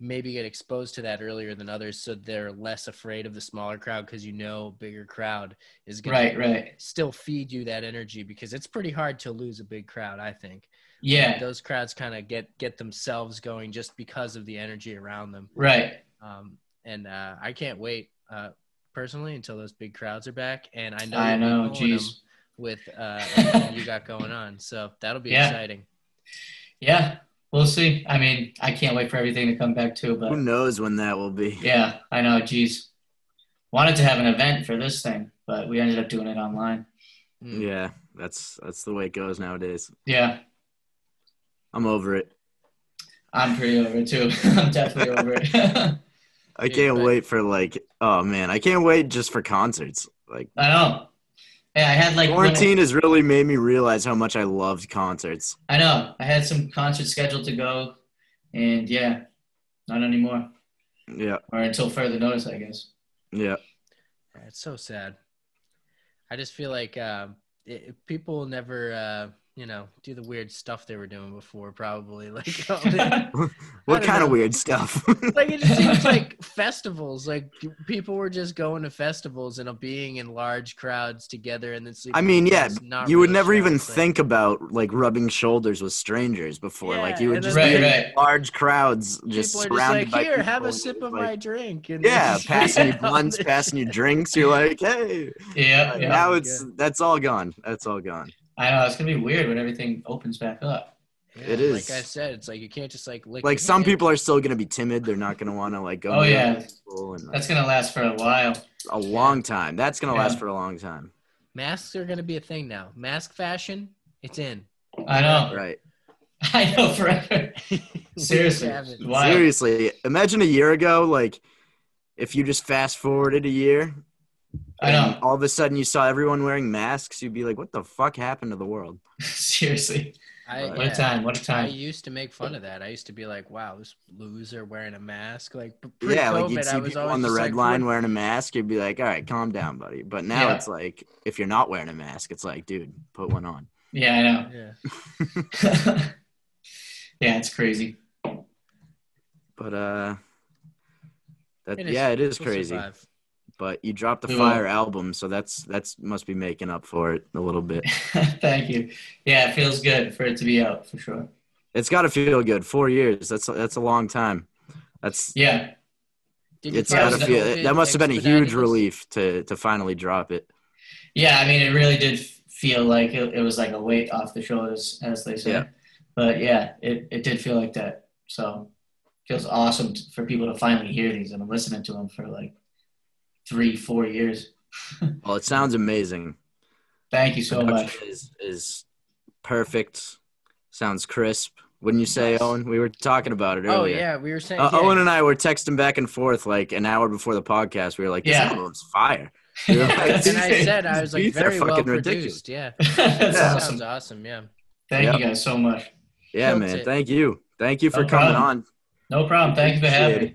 maybe get exposed to that earlier than others so they're less afraid of the smaller crowd because you know bigger crowd is going Right. to Right. still feed you that energy because it's pretty hard to lose a big crowd i think Yeah. those crowds kind of get get themselves going just because of the energy around them Right. Um, and uh, i can't wait uh, personally until those big crowds are back and i know I know. pulling 'em Jeez. with uh, you got going on so that'll be Yeah. exciting Yeah. We'll see. I mean, I can't wait for everything to come back too. But who knows when that will be? yeah, I know. Geez. Wanted to have an event for this thing, but we ended up doing it online. Mm. Yeah, that's that's the way it goes nowadays. Yeah. I'm over it. I'm pretty over it too. I'm definitely over it. I can't but- wait for like oh man, I can't wait just for concerts. Like I know. Yeah, I had like when I- quarantine has really made me realize how much I loved concerts. I know. I had some concerts scheduled to go, and yeah, not anymore, Yeah, or until further notice, I guess. yeah. Yeah, it's so sad i just feel like um, it, people never uh, you know do the weird stuff they were doing before probably like What don't kind of weird stuff? like it just seems like festivals like people were just going to festivals and being in large crowds together and then sleeping I mean, yeah, not you would real never even crowds, like- think about like rubbing shoulders with strangers before. like you would just then- be in Right, right. large crowds, just people are just surrounded like by here have a sip of like- my drink and Yeah, then- passing you all blunts, passing you drinks. You're like, hey. Yeah, yeah. now Oh, it's that's all gone. That's all gone. I know it's gonna be weird when everything opens back up. Yeah, It is. like i said it's like you can't just like lick Like some hand. people are still gonna be timid. They're not gonna want to like go. Oh, yeah. and, like, That's gonna last for a while. a long time. That's gonna last for a long time. masks are going to be a thing now mask fashion it's in I know. Right. I know forever. Seriously. Wow. Seriously, imagine a year ago, like if you just fast forwarded a year. I know. All of a sudden, you saw everyone wearing masks. You'd be like, "What the fuck happened to the world?" Seriously. I, What What yeah, a time! What a time! I used to make fun of that. I used to be like, "Wow, this loser wearing a mask." Like, yeah, like you'd see people on the red like, line wearing a mask. You'd be like, all right, calm down, buddy. But now Yeah. it's like, if you're not wearing a mask, it's like, dude, put one on. Yeah, I know. Yeah. yeah, it's crazy. But uh, that It is- yeah, it is we'll crazy. survive. But you dropped the We will. Fire album, so that's that's must be making up for it a little bit. Thank you. Yeah, it feels good for it to be out for sure. It's got to feel good. Four years. That's that's a long time. That's Yeah, Did you it's find got to that feel. COVID That must have been a huge relief to to finally drop it. yeah. I mean, it really did feel like it, it was like a weight off the shoulders, as they say. Yeah. But yeah, it, it did feel like that. So it feels awesome t- for people to finally hear these. I've listening to them for like three, four years. Well, it sounds amazing. Thank you so much. Is is perfect. Sounds crisp. Wouldn't you say, Nice. Owen? We were talking about it earlier. Oh yeah, we were saying. Uh, yeah, Owen and I were texting back and forth like an hour before the podcast. We were like, "This Yeah. album's fire." We were like, and I said I was like very well fucking ridiculous. produced. Yeah, That's that awesome. sounds awesome. Yeah. Thank Yep. you guys so much. Yeah, Killed man. it. Thank you. Thank you for No coming problem. on. No problem. Thank you for having me.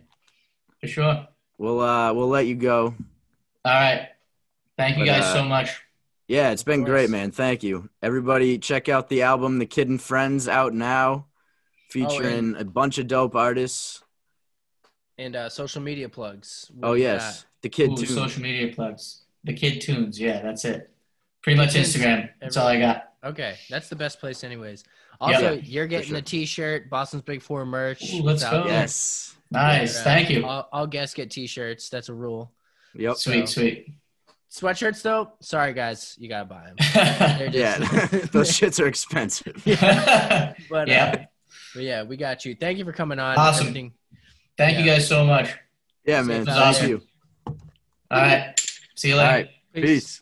For sure. We'll uh we'll let you go. All right. Thank you But, guys uh, so much. Yeah, it's been great, man. Thank you. Everybody check out the album The Kid and Friends out now. Featuring a bunch of dope artists. And uh, social media plugs. What Oh do you yes. The Kid Ooh, too. social media plugs. The Kid Tunes. Yeah, that's it. Pretty much Instagram. That's all I got. got? Okay, that's the best place, anyways. Also, Yeah, you're getting sure. a T-shirt, Boston's Big Four merch. Ooh, let's go. Yes. Nice. Yeah, uh, Thank you. All, all guests get T-shirts. That's a rule. Yep. Sweet, sweet. Sweatshirts, though. Sorry, guys, you gotta buy them. They're Yeah. Those shits are expensive. But Yeah. uh, but yeah, we got you. Thank you for coming on. Awesome. Everything. Thank you guys so much. Yeah, man. Safe Thank out. you. All right. See you All later. right. Peace.